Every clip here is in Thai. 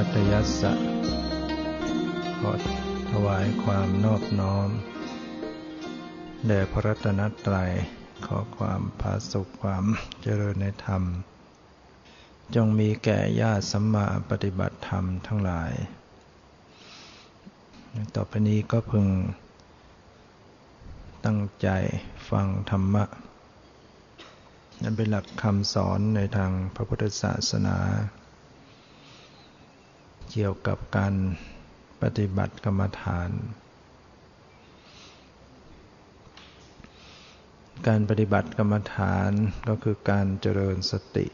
ตนตยัสสะขอถวายความนอบน้อม แด่พระรัตนตรัย ขอความผาสุขความเจริญในธรรม จงมีแก่ญาติสัมมาปฏิบัติธรรมทั้งหลาย ต่อไปนี้ก็พึง ตั้งใจฟังธรรมะ นั่นเป็นหลักคำสอนในทางพระพุทธศาสนา เกี่ยวกับการปฏิบัติกรรมฐาน การปฏิบัติกรรมฐานก็คือการเจริญสติ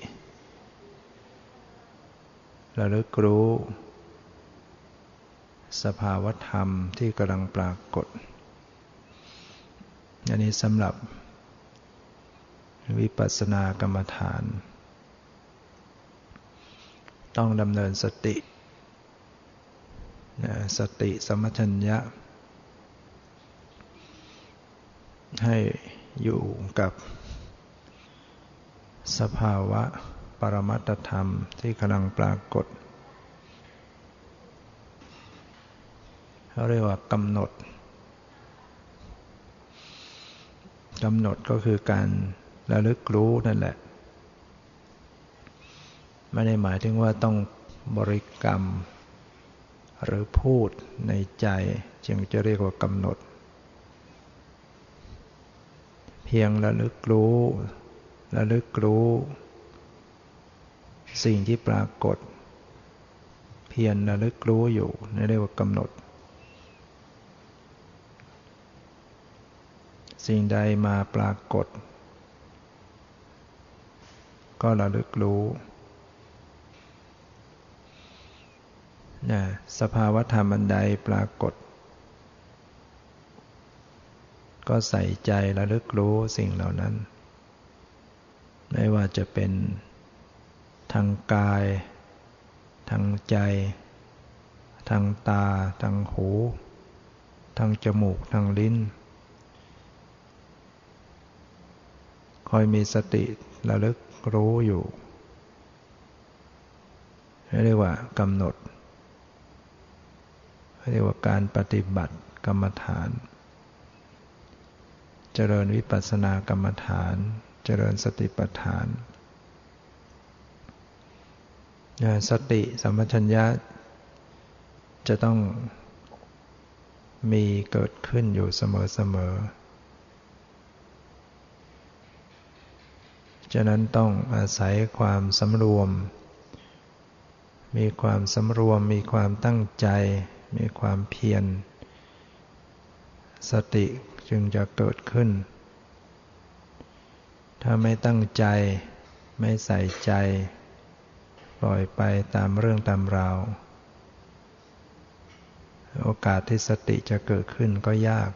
ระลึกรู้สภาวธรรมที่กำลังปรากฏ อันนี้สำหรับ วิปัสสนากรรมฐาน ต้องดำเนินสติ สติสมัชัญญะ ให้อยู่กับสภาวะปรมัตธรรมที่กำลังปรากฏเขาเรียกว่ากำหนดกำหนดก็คือการระลึกรู้นั่นแหละ ไม่ได้หมายถึงว่าต้องบริกรรม หรือพูดในใจจึงจะเรียกว่ากำหนด เพียงระลึกรู้ระลึกรู้ สิ่งที่ปรากฏ เพียงระลึกรู้อยู่นี่เรียกว่ากำหนด สิ่งใดมาปรากฏ ก็ระลึกรู้ นะสภาวธรรมอันใดปรากฏ ก็ใส่ใจระลึกรู้สิ่งเหล่านั้น ไม่ว่าจะเป็นทางกาย ทางใจ ทางตา ทางหู ทางจมูก ทางลิ้น คอยมีสติระลึกรู้อยู่เรียกว่ากำหนด เรียกว่าการปฏิบัติกรรมฐาน เจริญวิปัสสนากรรมฐาน เจริญสติปัฏฐาน สติสัมปชัญญะจะต้องมีเกิดขึ้นอยู่เสมอๆ ฉะนั้นต้องอาศัยความสำรวม มีความสำรวม มีความตั้งใจ มีความเพียร สติจึงจะเกิดขึ้น ถ้าไม่ตั้งใจ ไม่ใส่ใจ ปล่อยไปตามเรื่องตามราว โอกาสที่สติจะเกิดขึ้นก็ยาก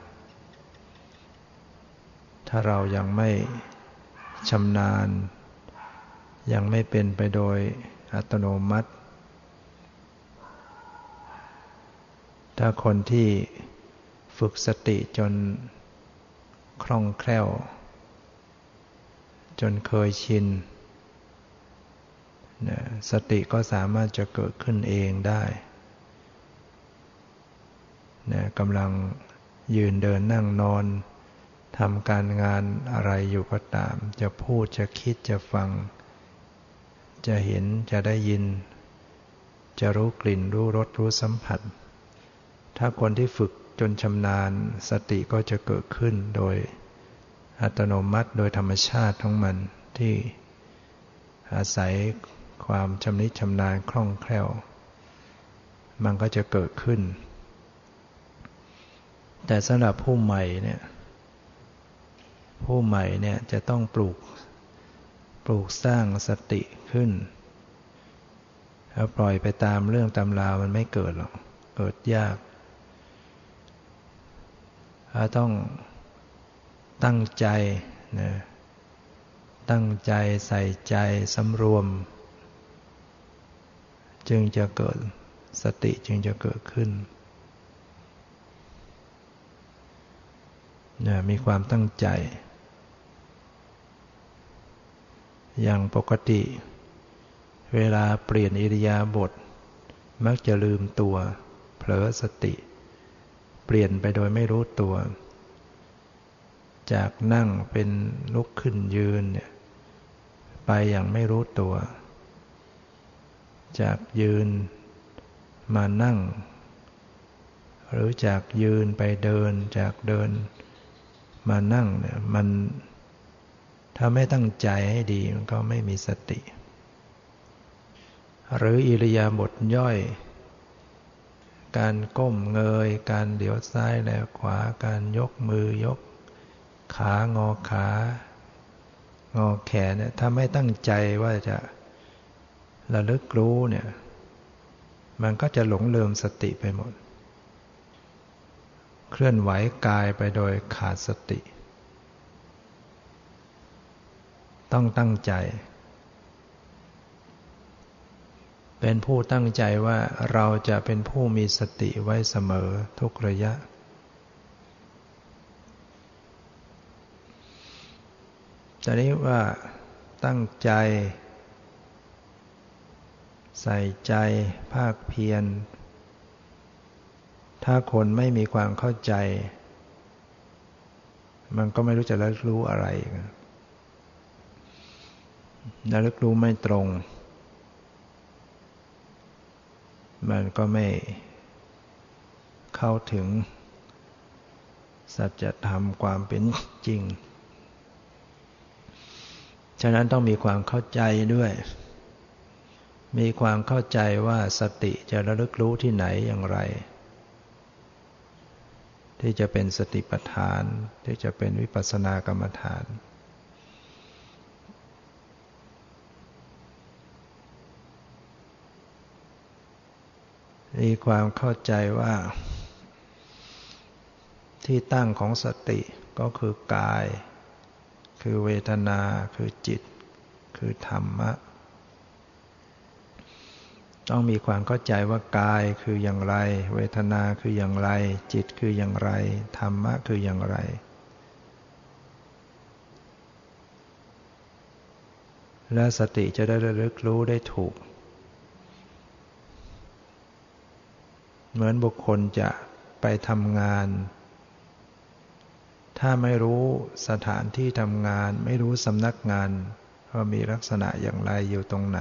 ถ้าเรายังไม่ชำนาญ ยังไม่เป็นไปโดยอัตโนมัติ ถ้าคนที่ฝึกสติจนคล่องแคล่ว จนเคยชินสติก็สามารถจะเกิดขึ้นเองได้กำลังยืนเดินนั่งนอนทำการงานอะไรอยู่ก็ตาม จะพูดจะคิดจะฟัง จะเห็นจะได้ยิน จะรู้กลิ่นรู้รสรู้สัมผัส ถ้าคนที่ฝึกจนชำนาญสติก็จะเกิดขึ้นโดยอัตโนมัติโดยธรรมชาติของมันที่อาศัยความชำนิชำนาญคล่องแคล่ว มันก็จะเกิดขึ้น แต่สำหรับผู้ใหม่เนี่ยผู้ใหม่เนี่ยจะต้องปลูกปลูกสร้างสติขึ้นถ้าปล่อยไปตามเรื่องตำรามันไม่เกิดหรอก เกิดยาก ต้องตั้งใจนะตั้งใจใส่ใจสำรวม จึงจะเกิดสติจึงจะเกิดขึ้นนะมีความตั้งใจ อย่างปกติ เวลาเปลี่ยนอิริยาบถมักจะลืมตัว เผลอสติ ปลี่ยนไปโดยไม่รู้ตัว จากนั่งเป็นลุกขึ้นยืนเนี่ยไปอย่างไม่รู้ตัว จากยืนมานั่ง หรือจากยืนไปเดิน จากเดินมานั่งเนี่ยมันถ้าไม่ตั้งใจให้ดีมันก็ไม่มีสติ หรืออิริยาบถย่อย การก้มเงย การเดี๋ยวซ้ายแล้วขวา การยกมือยก ขางอขา งอแขนเนี่ยถ้าไม่ตั้งใจว่าจะระลึกรู้เนี่ย มันก็จะหลงลืมสติไปหมด เคลื่อนไหวกายไปโดยขาดสติ ต้องตั้งใจ เป็นผู้ตั้งใจว่าเราจะเป็นผู้มีสติไว้เสมอทุกระยะ ตอนนี้ว่าตั้งใจ ใส่ใจภาคเพียร ถ้าคนไม่มีความเข้าใจ มันก็ไม่รู้จะรู้อะไรระลึกรู้ไม่ตรง มันก็ไม่เข้าถึง สัจธรรมความเป็นจริง ฉะนั้นต้องมีความเข้าใจด้วย มีความเข้าใจว่าสติจะระลึกรู้ที่ไหนอย่างไร ที่จะเป็นสติปัฏฐาน ที่จะเป็นวิปัสสนากรรมฐาน มีความเข้าใจว่า ที่ตั้งของสติก็คือกาย คือเวทนา คือจิต คือธรรมะ ต้องมีความเข้าใจว่ากายคืออย่างไร เวทนาคืออย่างไร จิตคืออย่างไร ธรรมะคืออย่างไร และสติจะได้ระลึกรู้ได้ถูก เหมือนบุคคลจะไปทำงาน ถ้าไม่รู้สถานที่ทำงาน ไม่รู้สำนักงานว่ามีลักษณะอย่างไรอยู่ตรงไหน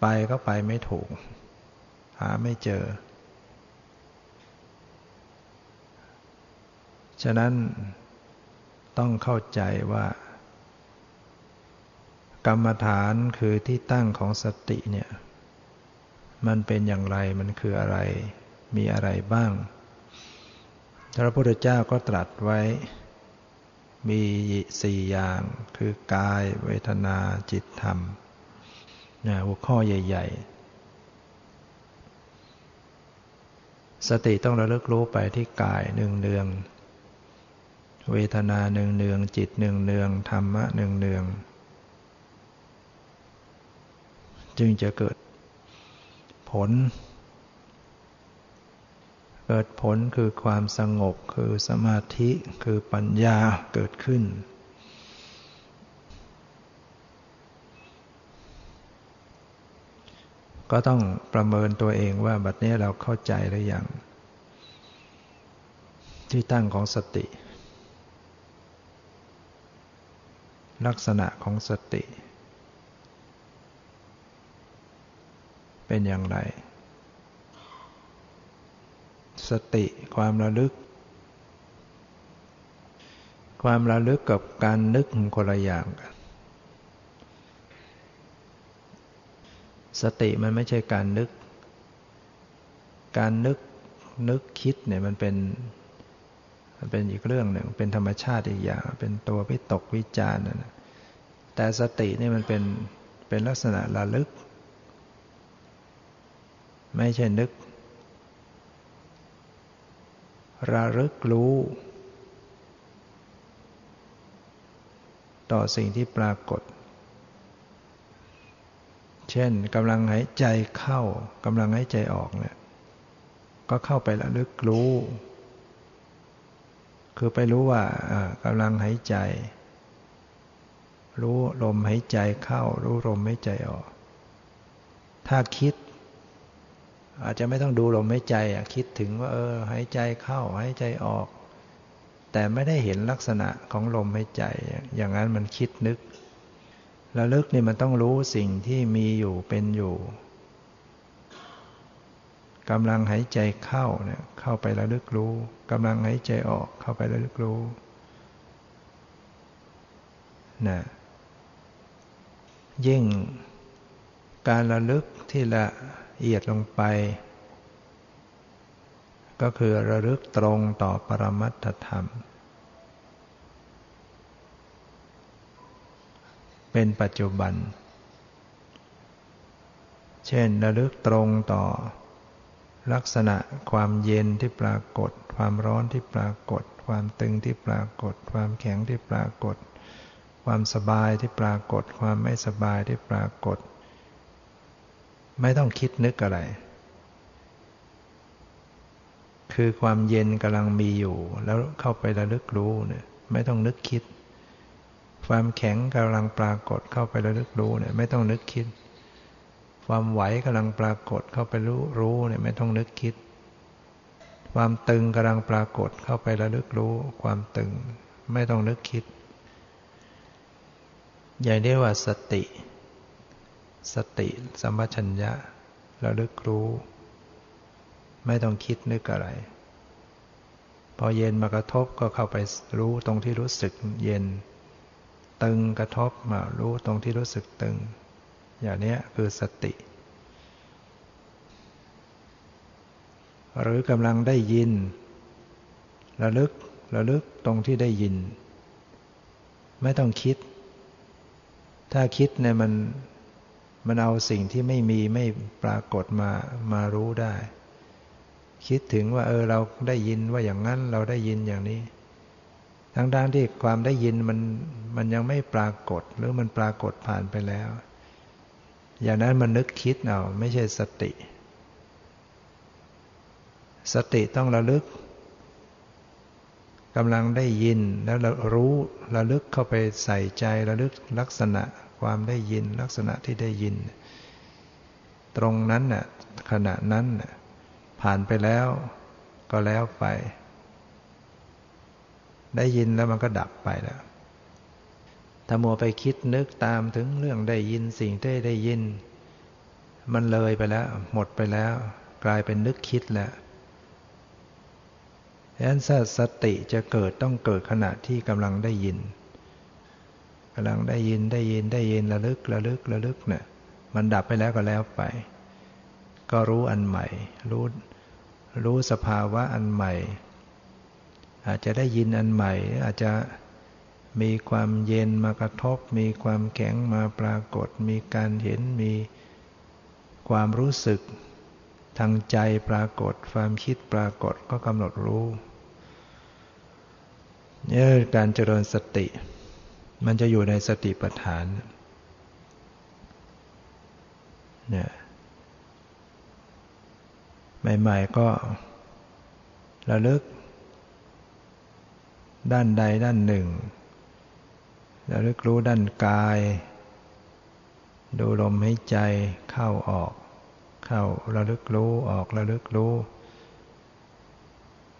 ไปก็ไปไม่ถูก หาไม่เจอ ฉะนั้นต้องเข้าใจว่า กรรมฐานคือที่ตั้งของสติเนี่ย มันเป็นอย่างไรมันคืออะไร มีอะไรบ้าง พระพุทธเจ้าก็ตรัสไว้ มีสี่อย่างคือกาย เวทนาจิตธรรมนะหัวข้อใหญ่ ๆ สติต้องระลึกรู้ไปที่กายหนึ่งเนือง เวทนาหนึ่งเนือง จิตหนึ่งเนือง ธรรมะหนึ่งเนือง จึงจะเกิด ล เกิดผลคือความสงบคือสมาธิคือปัญญาเกิดขึ้น ก็ต้องประเมินตัวเองว่าบัดนี้เราเข้าใจหรือยัง ที่ตั้งของสติ ลักษณะของสติ เป็นอย่างไร สติความระลึก ความระลึกกับการนึกคนละอย่างกันสติมันไม่ใช่การนึก การนึกนึกคิดเนี่ยมันเป็นมันเป็นอีกเรื่องหนึ่ง เป็นธรรมชาติอีกอย่าง เป็นตัววิตกวิจารณ์นะแต่สตินี่มันเป็นเป็นลักษณะระลึก ไม่ใช่นึก ระลึกรู้ ต่อสิ่งที่ปรากฏ เช่นกำลังหายใจเข้ากำลังหายใจออกเนี่ยก็เข้าไประลึกรู้ คือไปรู้ว่ากำลังหายใจ รู้ลมหายใจเข้า รู้ลมหายใจออก ถ้าคิด อาจจะไม่ต้องดูลมหายใจคิดถึงว่า เออหายใจเข้าหายใจออก แต่ไม่ได้เห็นลักษณะของลมหายใจ อย่างนั้นมันคิดนึกระลึกนี่มันต้องรู้สิ่งที่มีอยู่เป็นอยู่กำลังหายใจเข้าเนี่ยเข้าไประลึกรู้กำลังหายใจออกเข้าไประลึกรู้นะยิ่งการระลึกที่ละ เอียดลงไป ก็คือระลึกตรงต่อปรมัตถธรรม เป็นปัจจุบัน เช่นระลึกตรงต่อ ลักษณะความเย็นที่ปรากฏ ความร้อนที่ปรากฏ ความตึงที่ปรากฏ ความแข็งที่ปรากฏ ความสบายที่ปรากฏ ความไม่สบายที่ปรากฏ ไม่ต้องคิดนึกอะไร คือความเย็นกำลังมีอยู่ แล้วเข้าไประลึกรู้เนี่ยไม่ต้องนึกคิด ความแข็งกำลังปรากฏเข้าไประลึกรู้เนี่ยไม่ต้องนึกคิด ความไหวกำลังปรากฏเข้าไปรู้รู้เนี่ยไม่ต้องนึกคิด ความตึงกำลังปรากฏเข้าไประลึกรู้ ความตึงไม่ต้องนึกคิด อย่างเรียกว่าสติ สติสัมปชัญญะระลึกรู้ ไม่ต้องคิดนึกอะไร พอเย็นมากระทบก็เข้าไปรู้ตรงที่รู้สึกเย็น ตึงกระทบมารู้ตรงที่รู้สึกตึง อย่างนี้คือสติ หรือกำลังได้ยิน ระลึกระลึกตรงที่ได้ยิน ไม่ต้องคิด ถ้าคิดเนี่ยมัน มันเอาสิ่งที่ไม่มีไม่ปรากฏมามารู้ได้ คิดถึงว่าเออเราได้ยินว่าอย่างนั้นเราได้ยินอย่างนี้ ทั้งๆที่ความได้ยินมันมันยังไม่ปรากฏหรือมันปรากฏผ่านไปแล้ว อย่างนั้นมันนึกคิดเอาไม่ใช่สติ สติต้องระลึกกำลังได้ยินแล้วรรู้ระลึกเข้าไปใส่ใจระลึกลักษณะ ความได้ยินลักษณะที่ได้ยิน ตรงนั้นน่ะขณะนั้นน่ะผ่านไปแล้วก็แล้วไป ได้ยินแล้วมันก็ดับไปแล้วถ้ามัวไปคิดนึกตามถึงเรื่องได้ยินสิ่งที่ได้ยิน มันเลยไปแล้ว หมดไปแล้ว กลายเป็นนึกคิดแล้วดังนั้นสติจะเกิดต้องเกิดขณะที่กำลังได้ยิน กำลังได้ยินได้ยินได้ยินระลึกระลึกระลึกเนะี่ยมันดับไปแล้วก็แล้วไป ก็รู้อันใหม่ รู้รู้สภาวะอันใหม่ อาจจะได้ยินอันใหม่ อาจจะมีความเย็นมากระทบ มีความแข็งมาปรากฏ มีการเห็นมีความรู้สึก ทางใจปรากฏ ความคิดปรากฏก็กำหนดรู้นี่การเจริญสติ มันจะอยู่ในสติปัฏฐานเนี่ยใหม่ๆก็ระลึก ด้านใดด้านหนึ่งระลึกรู้ด้านกาย ดูลมหายใจเข้าออก เข้าระลึกรู้ออกระลึกรู้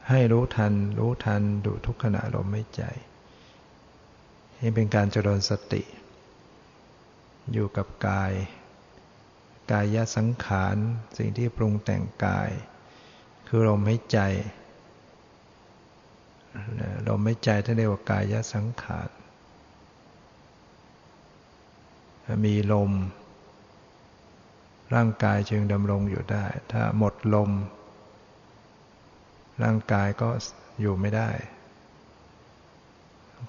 ให้รู้ทัน รู้ทันดูทุกขณะลมหายใจ นี่เป็นการเจริญสติ อยู่กับกาย กายสังขารสิ่งที่ปรุงแต่งกาย คือลมหายใจลมหายใจท่านเรียกว่ากายสังขารมีลม ร่างกายจึงดำรงอยู่ได้ ถ้าหมดลม ร่างกายก็อยู่ไม่ได้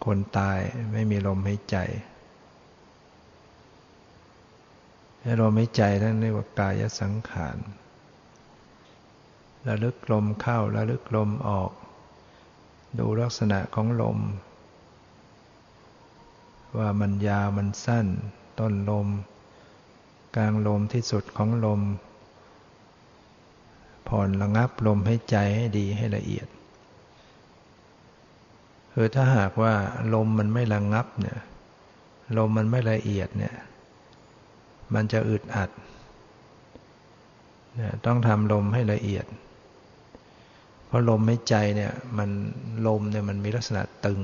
คนตายไม่มีลมหายใจให้ลมหายใจนั่นเรียกว่ากายสังขารระลึกลมเข้าระลึกลมออก ดูลักษณะของลม ว่ามันยาวมันสั้น ต้นลม กลางลมที่สุดของลม ผ่อนระงับลมให้ใจให้ดีให้ละเอียด คือถ้าหากว่าลมมันไม่ระงับเนี่ย ลมมันไม่ละเอียดเนี่ย มันจะอึดอัดเนี่ยต้องทำลมให้ละเอียด เพราะลมไม่ใจเนี่ย มันลมเนี่ยมันมีลักษณะตึง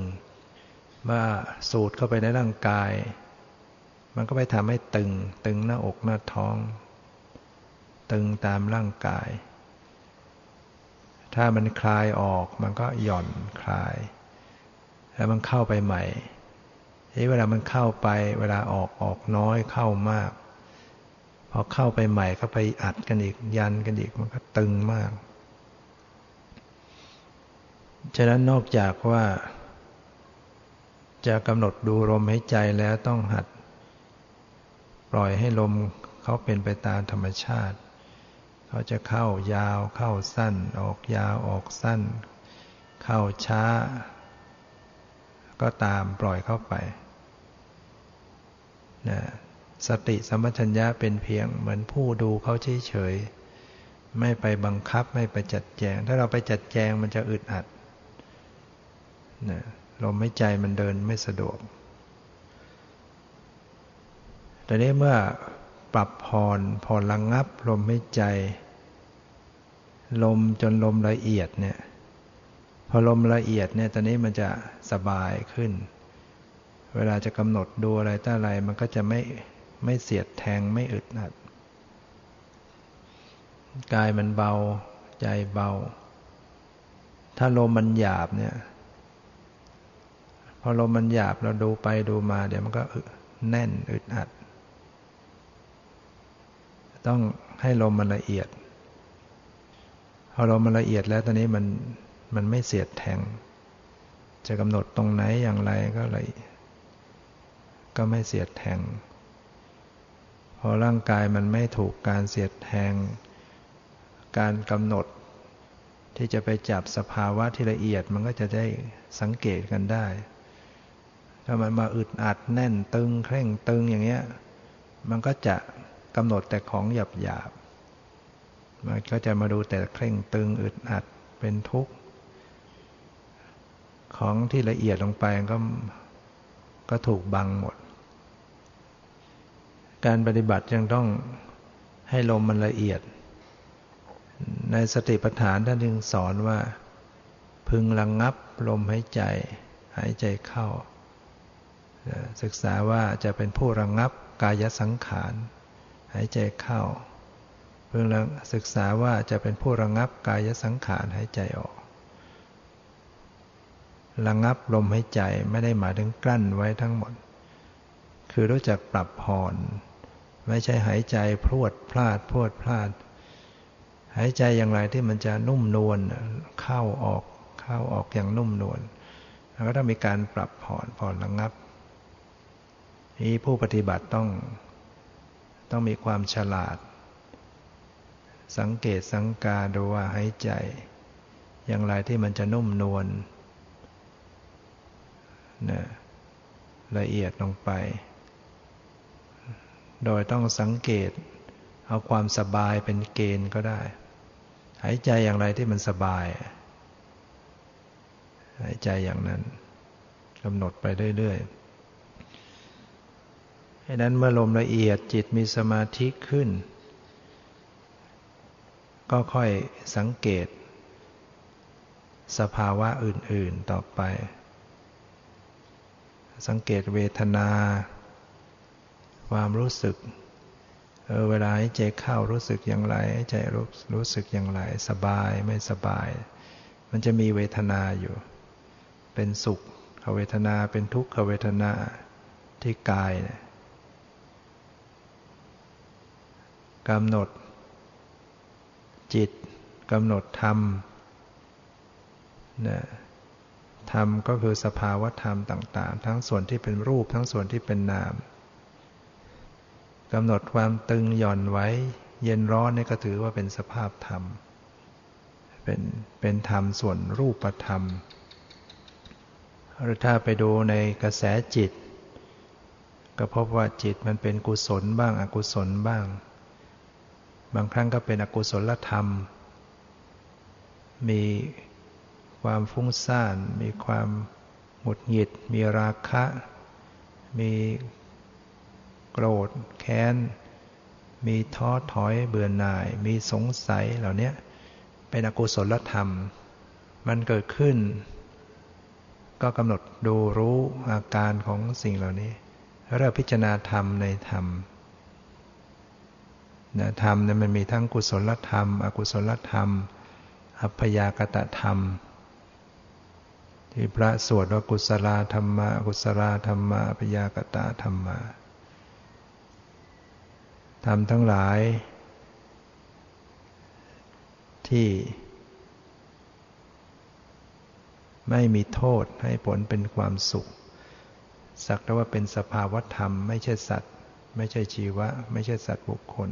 เมื่อสูดเข้าไปในร่างกาย มันก็ไปทำให้ตึง ตึงหน้าอกหน้าท้อง ตึงตามร่างกาย ถ้ามันคลายออกมันก็หย่อนคลาย แล้วมันเข้าไปใหม่ทีเวลามันเข้าไป เวลาออกออกน้อยเข้ามาก พอเข้าไปใหม่ก็ไปอัดกันอีกยันกันอีกมันก็ตึงมาก ฉะนั้นนอกจากว่า จะกำหนดดูลมหายใจแล้วต้องหัด ปล่อยให้ลมเขาเป็นไปตามธรรมชาติ เขาจะเข้ายาวเข้าสั้น ออกยาวออกสั้น เข้าช้า ก็ตามปล่อยเข้าไปนะสติสัมปชัญญะเป็นเพียงเหมือนผู้ดูเขาเฉยๆไม่ไปบังคับไม่ไปจัดแจง ถ้าเราไปจัดแจงมันจะอึดอัดนะลมหายใจมันเดินไม่สะดวก แต่นี้เมื่อปรับผ่อนผ่อนระงงับ ลมหายใจ ลมจนลมละเอียดเนี่ย พอลมละเอียดเนี่ยตอนนี้มันจะสบายขึ้น เวลาจะกำหนดดูอะไรตั้งอะไรมันก็จะไม่ไม่เสียดแทงไม่อึดอัดกายมันเบาใจเบา ถ้าลมมันหยาบเนี่ยพอลมมันหยาบเราดูไปดูมา เดี๋ยวมันก็แน่นอึดอัด ต้องให้ลมมันละเอียด พอลมมันละเอียดแล้วตอนนี้มัน มันไม่เสียดแทง จะกำหนดตรงไหนอย่างไรก็เลย ก็ไม่เสียดแทง พอร่างกายมันไม่ถูกการเสียดแทง การกำหนด ที่จะไปจับสภาวะที่ละเอียดมันก็จะได้สังเกตกันได้ ถ้ามันมาอึดอัดแน่นตึงเคร่งตึงอย่างเงี้ย มันก็จะกำหนดแต่ของหยาบหยาบมันก็จะมาดูแต่เคร่งตึงอึดอัดเป็นทุกข์ ของที่ละเอียดลงไปก็ก็ถูกบังหมด การปฏิบัติยังต้องให้ลมมันละเอียด ในสติปัฏฐานท่านจึงสอนว่า พึงระงงับลมหายใจ หายใจเข้า ศึกษาว่าจะเป็นผู้ระงงับกายสังขาร หายใจเข้าพื่อศึกษาว่าจะเป็นผู้ระงงับกายสังขารหายใจออก ระงับลมหายใจไม่ได้หมายถึงกลั้นไว้ทั้งหมด คือรู้จักปรับผ่อน ไม่ใช่หายใจพรวดพลาดพรวดพลาด หายใจอย่างไรที่มันจะนุ่มนวลเข้าออกเข้าออกอย่างนุ่มนวลแล้วก็ต้องมีการปรับผ่อนผ่อนระงงับนี้ผู้ปฏิบัติต้องต้องมีความฉลาด สังเกตสังกาดูว่าหายใจ อย่างไรที่มันจะนุ่มนวล นะละเอียดลงไป โดยต้องสังเกต เอาความสบายเป็นเกณฑ์ก็ได้ หายใจอย่างไรที่มันสบาย หายใจอย่างนั้นกำหนดไปเรื่อยๆดังนั้นเมื่อลมละเอียดจิตมีสมาธิขึ้น ก็ค่อยสังเกต สภาวะอื่นๆต่อไป สังเกตเวทนา ความรู้สึกเออเวลาให้ใจเข้ารู้สึกอย่างไรให้ใจรู้รู้สึกอย่างไร สบายไม่สบาย มันจะมีเวทนาอยู่ เป็นสุขเวทนาเป็นทุกขเวทนาที่กายเนี่ยกำหนด จิตกำหนดธรรมนะ ธรรมก็คือสภาวะธรรมต่างๆ ทั้งส่วนที่เป็นรูปทั้งส่วนที่เป็นนามกำหนดความตึงหย่อนไว้ เย็นร้อนนี่ก็ถือว่าเป็นสภาพธรรม เป็นเป็นธรรมส่วนรูปธรรม หรือถ้าไปดูในกระแสจิต ก็พบว่าจิตมันเป็นกุศลบ้างอกุศลบ้าง บางครั้งก็เป็นอกุศลธรรม มี ความฟุ้งซ่าน มีความหงุดหงิด มีราคะ มีโกรธ แค้น มีท้อถอยเบื่อหน่าย มีสงสัยเหล่านี้เป็นอกุศลธรรม มันเกิดขึ้น ก็กำหนดดูรู้อาการของสิ่งเหล่านี้เรียกพิจารณาธรรมในธรรมนะธรรมเนี่ยมันมีทั้งกุศลธรรม อกุศลธรรม อัพยากตธรรม ที่พระสวดว่ากุศลธรรมะกุศลธรรมะพยากตาธรรมะธรรมทั้งหลาย ที่ ไม่มีโทษให้ผลเป็นความสุข สักแต่ว่าเป็นสภาวธรรม ไม่ใช่สัตว์ ไม่ใช่ชีวะ ไม่ใช่สัตว์บุคคล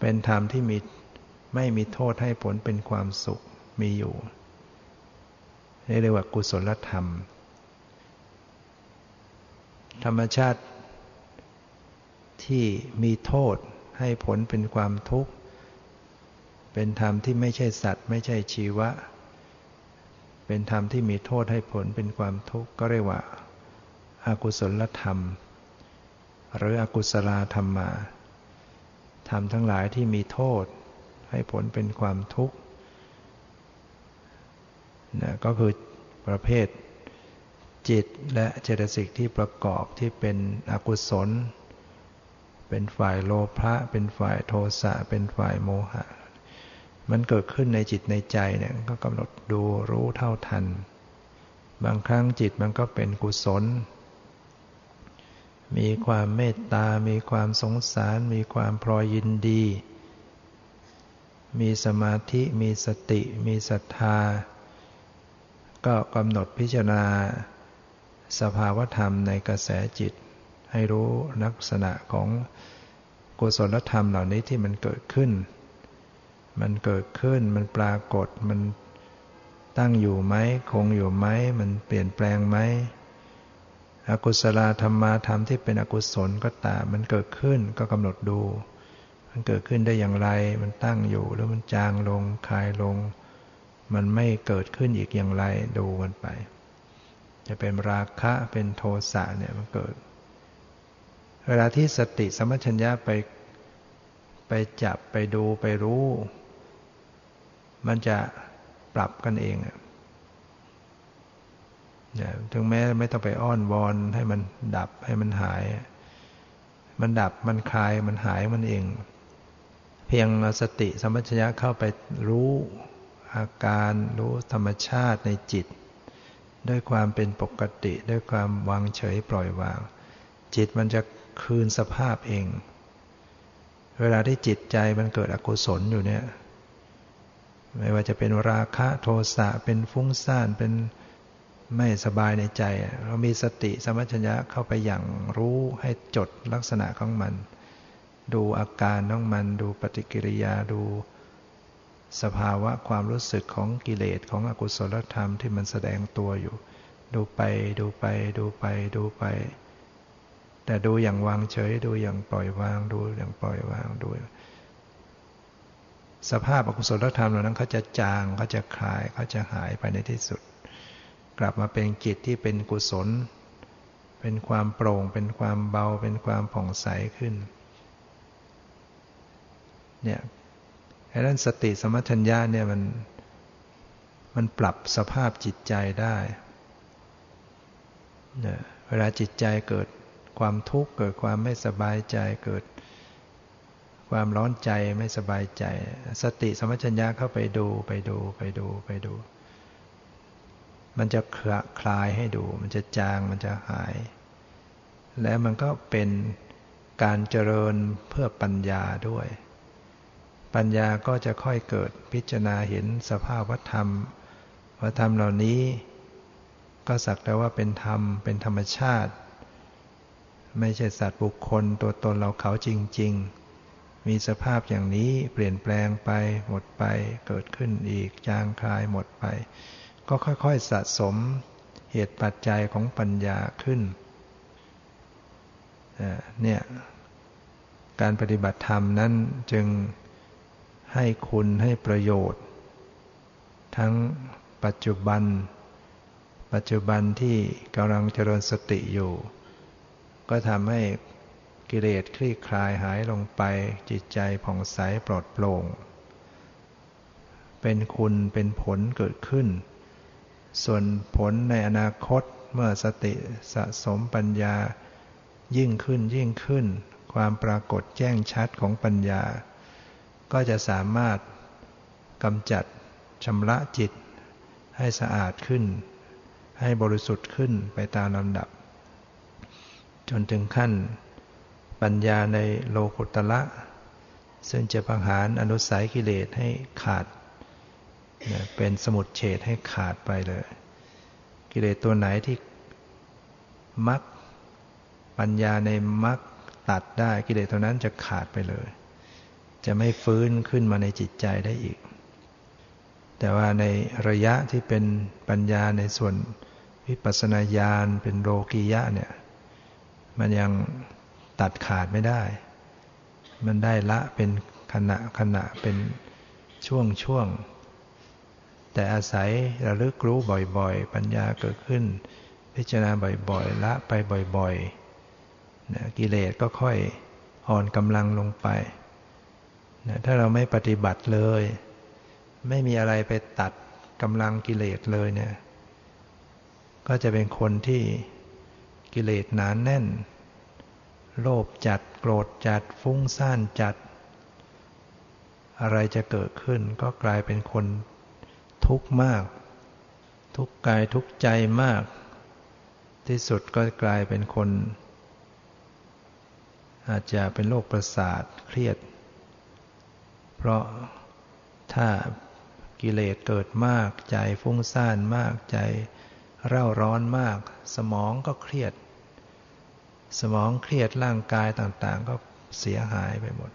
เป็นธรรมที่มีไม่มีโทษให้ผลเป็นความสุขมีอยู่ เรียกว่ากุศลธรรม ธรรมชาติที่มีโทษให้ผลเป็นความทุกข์ เป็นธรรมที่ไม่ใช่สัตว์ ไม่ใช่ชีวะ เป็นธรรมที่มีโทษให้ผลเป็นความทุกข์ก็เรียกว่าอากุศลธรรม หรืออกุศลธรรมมาธรรมทั้งหลายที่มีโทษให้ผลเป็นความทุกข์ นะก็คือประเภทจิตและเจตสิกที่ประกอบที่เป็นอกุศล เป็นฝ่ายโลภะเป็นฝ่ายโทสะเป็นฝ่ายโมหะ มันเกิดขึ้นในจิตในใจเนี่ยก็กำหนดดูรู้เท่าทัน บางครั้งจิตมันก็เป็นกุศล มีความเมตตา มีความสงสาร มีความพลอยยินดี มีสมาธิ มีสติ มีศรัทธา ก็กำหนดพิจารณา สภาวธรรมในกระแสจิต ให้รู้ลักษณะของกุศลธรรมเหล่านี้ที่มันเกิดขึ้น มันเกิดขึ้น มันปรากฏ มันตั้งอยู่ไหม คงอยู่ไหม มันเปลี่ยนแปลงไหม อกุศลธรรมาธรรมที่เป็นอกุศลก็ตาม มันเกิดขึ้นก็กำหนดดู มันเกิดขึ้นได้อย่างไร มันตั้งอยู่แล้วมันจางลง คลายลง มันไม่เกิดขึ้นอีกอย่างไรดูกันไป จะเป็นราคะเป็นโทสะเนี่ยมันเกิด เวลาที่สติสมัชัญญะไปไปจับไปดูไปรู้ มันจะปรับกันเองเนี่ยถึงแม้ไม่ต้องไปอ้อนวอนให้มันดับให้มันหาย มันดับมันคลายมันหายมันเอง เพียงสติสมัชัญญะเข้าไปรู้ อาการรู้ธรรมชาติในจิต ด้วยความเป็นปกติด้วยความวางเฉยปล่อยวาง จิตมันจะคืนสภาพเอง เวลาที่จิตใจมันเกิดอกุศลอยู่เนี่ย ไม่ว่าจะเป็นราคะโทสะเป็นฟุ้งซ่านเป็นไม่สบายในใจ เรามีสติสมัชัญญะเข้าไปอย่างรู้ให้จดลักษณะของมัน ดูอาการของมัน ดูปฏิกิริยาดู สภาวะความรู้สึกของกิเลสของอกุศลธรรมที่มันแสดงตัวอยู่ ดูไปดูไปดูไปดูไป แต่ดูอย่างวางเฉย ดูอย่างปล่อยวางดูอย่างปล่อยวางดู สภาพอกุศลธรรมเหล่านั้นเขาจะจางเขาจะคลายเขาจะหายไปในที่สุด กลับมาเป็นจิตที่เป็นกุศล เป็นความโปร่ง เป็นความเบา เป็นความผ่องใสขึ้นเนี่ย ด้านสติสมัชัญญาเนี่ยมันมันปรับสภาพจิตใจได้เนเวลาจิตใจเกิดความทุกข์เกิดความไม่สบายใจเกิดความร้อนใจไม่สบายใจ สติสมัชัญญาเข้าไปดูไปดูไปดูไปดู มันจะคลายให้ดู มันจะจางมันจะหาย และมันก็เป็นการเจริญเพื่อปัญญาด้วย ปัญญาก็จะค่อยเกิดพิจารณาเห็นสภาพวัธรรมวัธรรมเหล่านี้ ก็สักแต่ว่าเป็นธรรมเป็นธรรมชาติ ไม่ใช่สัตว์บุคคลตัวตนเราเขาจริง ๆ มีสภาพอย่างนี้เปลี่ยนแปลงไปหมดไปเกิดขึ้นอีกจางคลายหมดไป ก็ค่อยๆสะสมเหตุปัจจัยของปัญญาขึ้นเนี่ยการปฏิบัติธรรมนั้นจึง ให้คุณให้ประโยชน์ ทั้งปัจจุบัน ปัจจุบันที่กำลังเจริญสติอยู่ ก็ทำให้กิเลสคลี่คลายหายลงไปจิตใจผ่องใสปลอดโปร่ง เป็นคุณเป็นผลเกิดขึ้น ส่วนผลในอนาคตเมื่อสติสะสมปัญญายิ่งขึ้นยิ่งขึ้น ความปรากฏแจ้งชัดของปัญญา ก็จะสามารถกำจัดชำระจิต ให้สะอาดขึ้น ให้บริสุทธิ์ขึ้นไปตามลำดับ จนถึงขั้นปัญญาในโลกุตละ ซึ่งจะพังหารอนุสัยกิเลสให้ขาด เป็นสมุดเฉดให้ขาดไปเลย กิเลสตัวไหนที่มักปัญญาในมักตัดได้กิเลสตัวนั้นจะขาดไปเลย จะไม่ฟื้นขึ้นมาในจิตใจได้อีก แต่ว่าในระยะที่เป็นปัญญาในส่วนวิปัสสนาญาณเป็นโลกียะเนี่ยมันยังตัดขาดไม่ได้ มันได้ละเป็นขณะขณะเป็นช่วงช่วง แต่อาศัยระลึกรู้บ่อยๆ ปัญญาเกิดขึ้น พิจารณาบ่อยๆ ละไปบ่อยๆนะกิเลสก็ค่อยอ่อนกำลังลงไป ถ้าเราไม่ปฏิบัติเลย ไม่มีอะไรไปตัดกำลังกิเลสเลยเนี่ย ก็จะเป็นคนที่กิเลสหนานแน่น โลภจัดโกรธจัดฟุ้งซ่านจัด อะไรจะเกิดขึ้นก็กลายเป็นคนทุกข์มาก ทุกกายทุกใจมาก ที่สุดก็กลายเป็นคน อาจจะเป็นโรคประสาทเครียด เพราะถ้ากิเลสเกิดมากใจฟุ้งซ่านมากใจเร่าร้อนมาก สมองก็เครียด สมองเครียดร่างกายต่างๆ ก็เสียหายไปหมด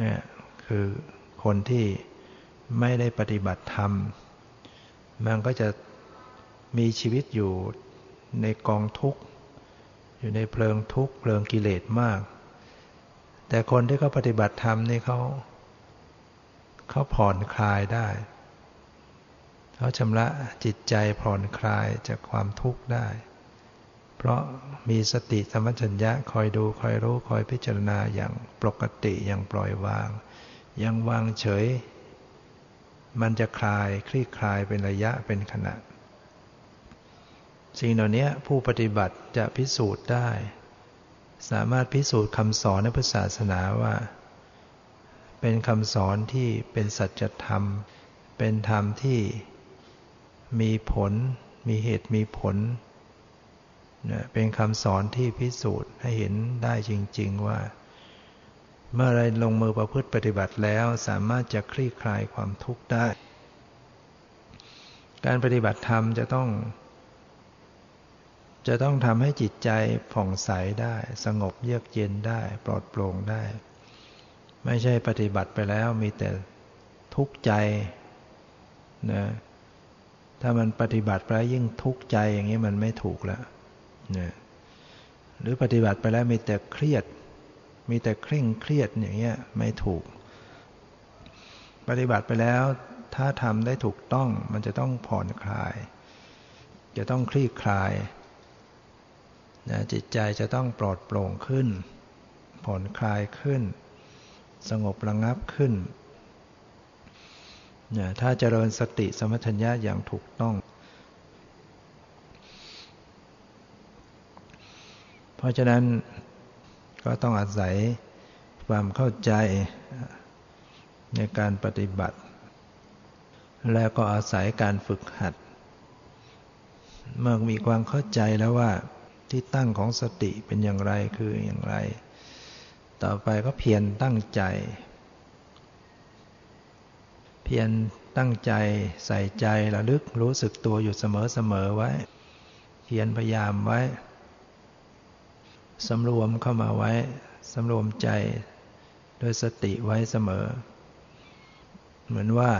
นี่คือคนที่ไม่ได้ปฏิบัติธรรม มันก็จะมีชีวิตอยู่ในกองทุกข์ อยู่ในเพลิงทุกข์เพลิงกิเลสมาก แต่คนที่เขาปฏิบัติธรรมนี่เขาเขาผ่อนคลายได้ เขาชำระจิตใจผ่อนคลายจากความทุกข์ได้ เพราะมีสติสมัชัญญะคอยดูคอยรู้คอยพิจารณาอย่างปกติอย่างปล่อยวาง ยังวางเฉย มันจะคลายคลี่คลายเป็นระยะเป็นขณะ สิ่งเหล่านี้ผู้ปฏิบัติจะพิสูจน์ได้ สามารถพิสูจน์คำสอนในพุทธศาสนาว่า เป็นคำสอนที่เป็นสัจธรรม เป็นธรรมที่มีผล มีเหตุมีผลเป็นคำสอนที่พิสูจน์ให้เห็นได้จริง ๆ ว่า เมื่อไรลงมือประพฤติปฏิบัติแล้วสามารถจะคลี่คลายความทุกข์ได้ การปฏิบัติธรรมจะต้อง จะต้องทำให้จิตใจผ่องใสได้ สงบเยือกเย็นได้ ปลอดโปร่งได้ ไม่ใช่ปฏิบัติไปแล้วมีแต่ทุกข์ใจนะถ้ามันปฏิบัติไปแล้วยิ่งทุกข์ใจอย่างนี้มันไม่ถูกแล้วนะหรือปฏิบัติไปแล้วมีแต่เครียด มีแต่เคร่งเครียดอย่างเงี้ยไม่ถูก ปฏิบัติไปแล้วถ้าทำได้ถูกต้องมันจะต้องผ่อนคลาย จะต้องคลี่คลาย นะจิตใจจะต้องปลอดโปร่งขึ้น ผ่อนคลายขึ้น สงบระงับขึ้นนะถ้าเจริญสติสมัชัญญะอย่างถูกต้อง เพราะฉะนั้นก็ต้องอาศัยความเข้าใจในการปฏิบัติ แล้วก็อาศัยการฝึกหัด เมื่อมีความเข้าใจแล้วว่า ที่ตั้งของสติเป็นอย่างไรคืออย่างไร ต่อไปก็เพียรตั้งใจ เพียรตั้งใจใส่ใจระลึกรู้สึกตัวอยู่เสมอๆไว้ เพียรพยายามไว้สำรวมเข้ามาไว้สำรวมใจโดยสติไว้เสมอ เหมือนว่า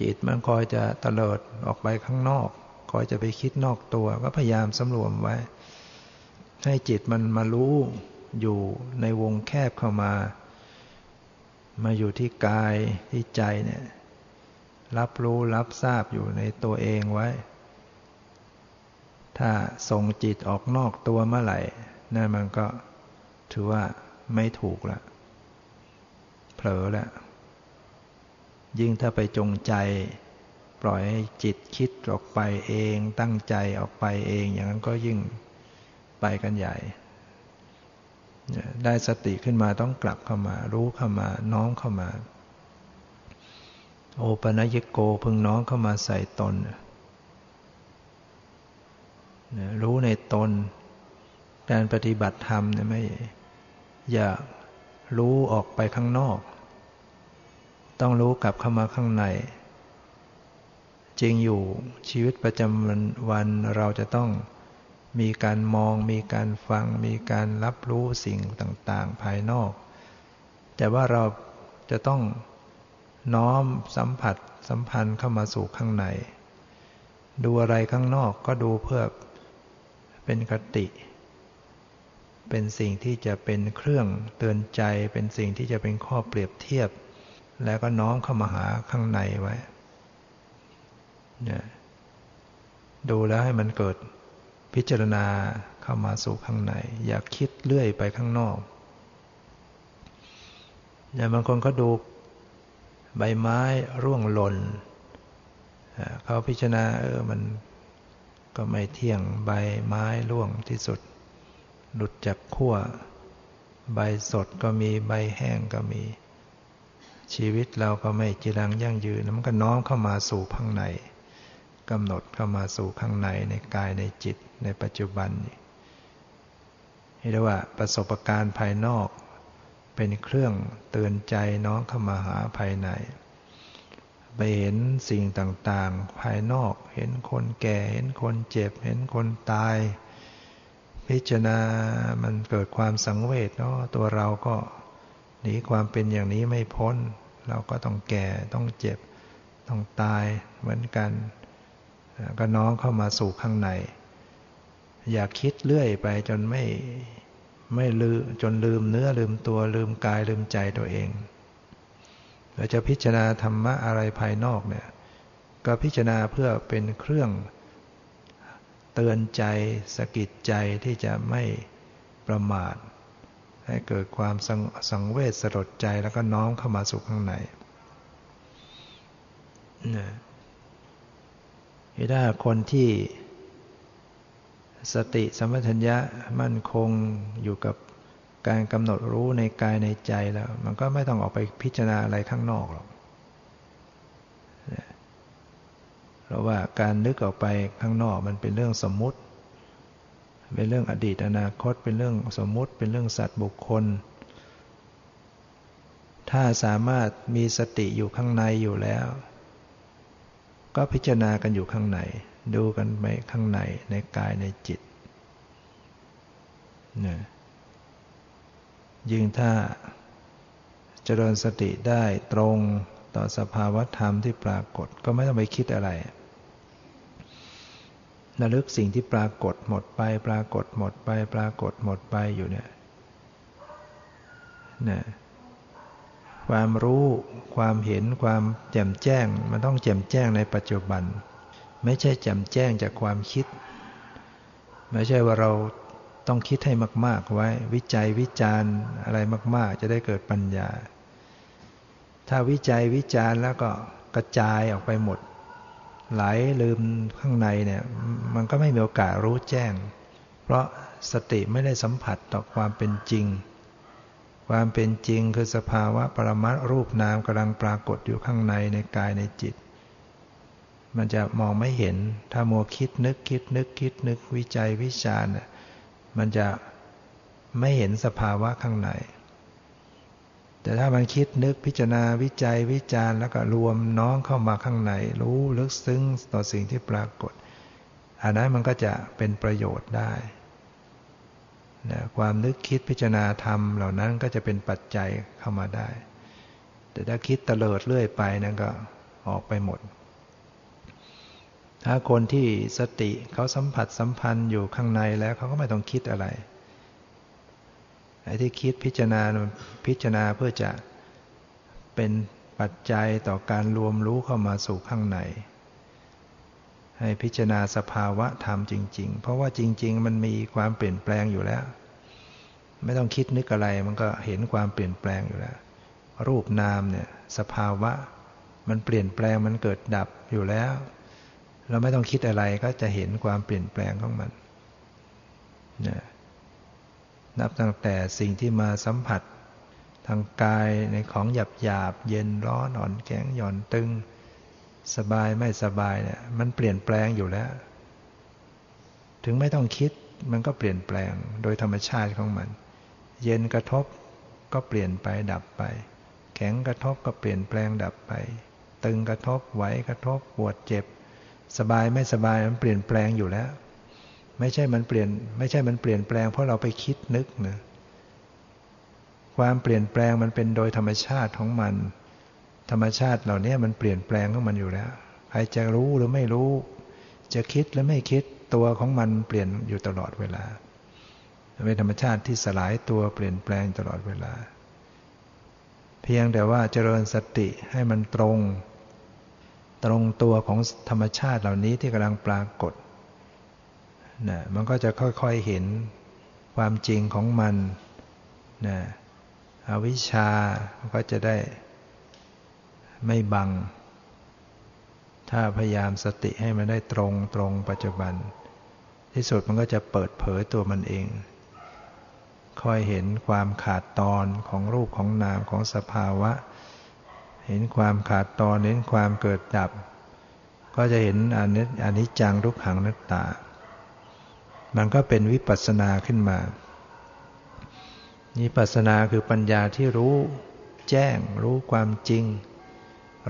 จิตมันคอยจะตะเลิดออกไปข้างนอก คอยจะไปคิดนอกตัว ก็พยายามสำรวมไว้ ให้จิตมันมารู้อยู่ในวงแคบเข้ามา มาอยู่ที่กายที่ใจเนี่ยรับรู้รับทราบอยู่ในตัวเองไว้ ถ้าส่งจิตออกนอกตัวเมื่อไหร่นั่นมันก็ถือว่าไม่ถูกละเผลอล้วยิ่งถ้าไปจงใจ ปล่อยให้จิตคิดออกไปเองตั้งใจออกไปเอง อย่างนั้นก็ยิ่งไปกันใหญ่ ได้สติขึ้นมาต้องกลับเข้ามา รู้เข้ามาน้อมเข้ามา โอปนัยโกพึงน้อมเข้ามาใส่ตน รู้ในตน การปฏิบัติธรรมเนี่ยไม่ อย่ารู้ออกไปข้างนอก ต้องรู้กลับเข้ามาข้างใน จริงอยู่ชีวิตประจำวันเราจะต้องมีการมอง มีการฟัง มีการรับรู้สิ่งต่าง ๆ ภายนอก แต่ว่าเราจะต้องน้อมสัมผัสสัมพันธ์เข้ามาสู่ข้างใน ดูอะไรข้างนอกก็ดูเพื่อเป็นกติ เป็นสิ่งที่จะเป็นเครื่องเตือนใจ เป็นสิ่งที่จะเป็นข้อเปรียบเทียบ แล้วก็น้อมเข้ามาหาข้างในไว้ ดูแล้วให้มันเกิดพิจารณาเข้ามาสู่ข้างใน อย่าคิดเลื่อยไปข้างนอกอย่างบางคนก็ดูใบไม้ร่วงหล่นเขาพิจารณาเออมันก็ไม่เที่ยงใบไม้ร่วงที่สุดหลุดจากขั้ว ใบสดก็มีใบแห้งก็มี ชีวิตเราก็ไม่จีรังยั่งยืนมันก็น้อมเข้ามาสู่ข้างใน กำหนดเข้ามาสู่ข้างในในกายในจิตในปัจจุบันนี่เรียกว่าประสบการณ์ภายนอก เป็นเครื่องเตือนใจน้องเข้ามาหาภายใน ไปเห็นสิ่งต่างๆ ภายนอก เห็นคนแก่ เห็นคนเจ็บ เห็นคนตาย พิจารณามันเกิดความสังเวชเนาะตัวเราก็หนีความเป็นอย่างนี้ไม่พ้น เราก็ต้องแก่ต้องเจ็บ ต้องตายเหมือนกัน ก็น้องเข้ามาสู่ข้างใน อย่าคิดเลื่อยไปจนไม่ไม่ลืมจนลืมเนื้อลืมตัวลืมกายลืมใจตัวเองเราจะพิจารณาธรรมะอะไรภายนอกเนี่ย ก็พิจารณาเพื่อเป็นเครื่องเตือนใจสกิดใจที่จะไม่ประมาท ให้เกิดความสสังเวชสลดใจแล้วก็น้อมเข้ามาสู่ข้างในนะ ถ้าคนที่สติสมปชัญญะมั่นคงอยู่กับการกำหนดรู้ในกายในใจแล้ว มันก็ไม่ต้องออกไปพิจารณาอะไรข้างนอกหรอกเพราะว่าการนึกออกไปข้างนอกมันเป็นเรื่องสมมุติ เป็นเรื่องอดีตอนาคต เป็นเรื่องสมมุติ เป็นเรื่องสัตว์บุคคล ถ้าสามารถมีสติอยู่ข้างในอยู่แล้ว ก็พิจารณากันอยู่ข้างใน ดูกันไปข้างในในกายในจิตนะยิ่งถ้าเจริญสติได้ตรงต่อสภาวธรรมที่ปรากฏก็ไม่ต้องไปคิดอะไรระลึกสิ่งที่ปรากฏหมดไป ปรากฏหมดไป ปรากฏหมดไปอยู่เนี่ยนะ ความรู้ ความเห็นความแจ่มแจ้ง มันต้องแจ่มแจ้งในปัจจุบัน ไม่ใช่แจ่มแจ้งจากความคิด ไม่ใช่ว่าเราต้องคิดให้มาก ๆ ไว้ วิจัยวิจารณ์อะไรมาก ๆ จะได้เกิดปัญญา ถ้าวิจัยวิจารณ์แล้วก็กระจายออกไปหมด ไหลลืมข้างในเนี่ยมันก็ไม่มีโอกาสรู้แจ้ง เพราะสติไม่ได้สัมผัสต่อความเป็นจริง ความเป็นจริงคือสภาวะปรมัตรูปนามกำลังปรากฏอยู่ข้างในในกายในจิต มันจะมองไม่เห็น ถ้าโมคิดนึกคิดนึกคิดนึกวิจัยวิจารณ์มันจะไม่เห็นสภาวะข้างใน แต่ถ้ามันคิดนึกพิจารณาวิจัยวิจารณ์แล้วก็รวมน้องเข้ามาข้างใน รู้ลึกซึ้งต่อสิ่งที่ปรากฏ อันนั้นมันก็จะเป็นประโยชน์ได้ นะความนึกคิดพิจารณาธรรมเหล่านั้นก็จะเป็นปัจจัยเข้ามาได้ แต่ถ้าคิดเตลิดเรื่อยไปนั่นก็ออกไปหมด ถ้าคนที่สติเขาสัมผัสสัมพันธ์อยู่ข้างในแล้วเขาก็ไม่ต้องคิดอะไรไอ้ที่คิดพิจารณาพิจารณาเพื่อจะเป็นปัจจัยต่อการรวมรู้เข้ามาสู่ข้างใน ให้พิจารณาสภาวะธรรมจริง ๆ เพราะว่าจริง ๆ มันมีความเปลี่ยนแปลงอยู่แล้ว ไม่ต้องคิดนึกอะไรมันก็เห็นความเปลี่ยนแปลงอยู่แล้ว รูปนามเนี่ยสภาวะ มันเปลี่ยนแปลงมันเกิดดับอยู่แล้ว เราไม่ต้องคิดอะไรก็จะเห็นความเปลี่ยนแปลงของมันนะนับตั้งแต่สิ่งที่มาสัมผัสทางกายในของหยาบหยาบเย็นร้อนอ่อนแข็งหย่อนตึง สบายไม่สบายเนี่ยมันเปลี่ยนแปลงอยู่แล้ว ถึงไม่ต้องคิดมันก็เปลี่ยนแปลงโดยธรรมชาติของมัน เย็นกระทบก็เปลี่ยนไปดับไป แข็งกระทบก็เปลี่ยนแปลงดับไป ตึงกระทบไหวกระทบปวดเจ็บ สบายไม่สบายมันเปลี่ยนแปลงอยู่แล้ว ไม่ใช่มันเปลี่ยน ไม่ใช่มันเปลี่ยนแปลงเพราะเราไปคิดนึกนะความเปลี่ยนแปลงมันเป็นโดยธรรมชาติของมัน ธรรมชาติเหล่านี้มันเปลี่ยนแปลงของมันอยู่แล้ว ใครจะรู้หรือไม่รู้ จะคิดหรือไม่คิดตัวของมันเปลี่ยนอยู่ตลอดเวลาเป็นธรรมชาติที่สลายตัวเปลี่ยนแปลงตลอดเวลา เพียงแต่ว่าเจริญสติให้มันตรง ตรงตัวของธรรมชาติเหล่านี้ที่กำลังปรากฏนะมันก็จะค่อยๆเห็นความจริงของมันนะอวิชชาก็จะได้ ไม่บัง ถ้าพยายามสติให้มันได้ตรงตรงปัจจุบัน ที่สุดมันก็จะเปิดเผยตัวมันเองคอยเห็นความขาดตอนของรูปของนามของสภาวะ เห็นความขาดตอนเห็นความเกิดดับ ก็จะเห็นอนิจจังทุกขังนัตตา มันก็เป็นวิปัสสนาขึ้นมานี่ปัสนาคือปัญญาที่รู้แจ้งรู้ความจริง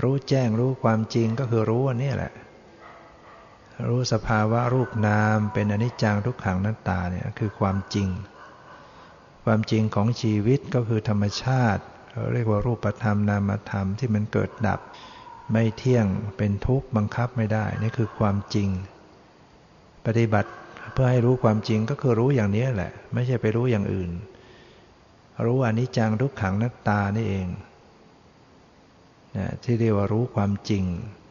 รู้แจ้งรู้ความจริงก็คือรู้อันนี้แหละ รู้สภาวะรูปนามเป็นอนิจจังทุกขังนัตตาเนี่ยคือความจริง ความจริงของชีวิตก็คือธรรมชาติเราเรียกว่ารูปธรรมนามธรรมที่มันเกิดดับ ไม่เที่ยงเป็นทุกข์บังคับไม่ได้ นี่คือความจริง ปฏิบัติเพื่อให้รู้ความจริงก็คือรู้อย่างนี้แหละ ไม่ใช่ไปรู้อย่างอื่น รู้อนิจจังทุกขังนัตตานี่เอง นะที่เรียกว่ารู้ความจริง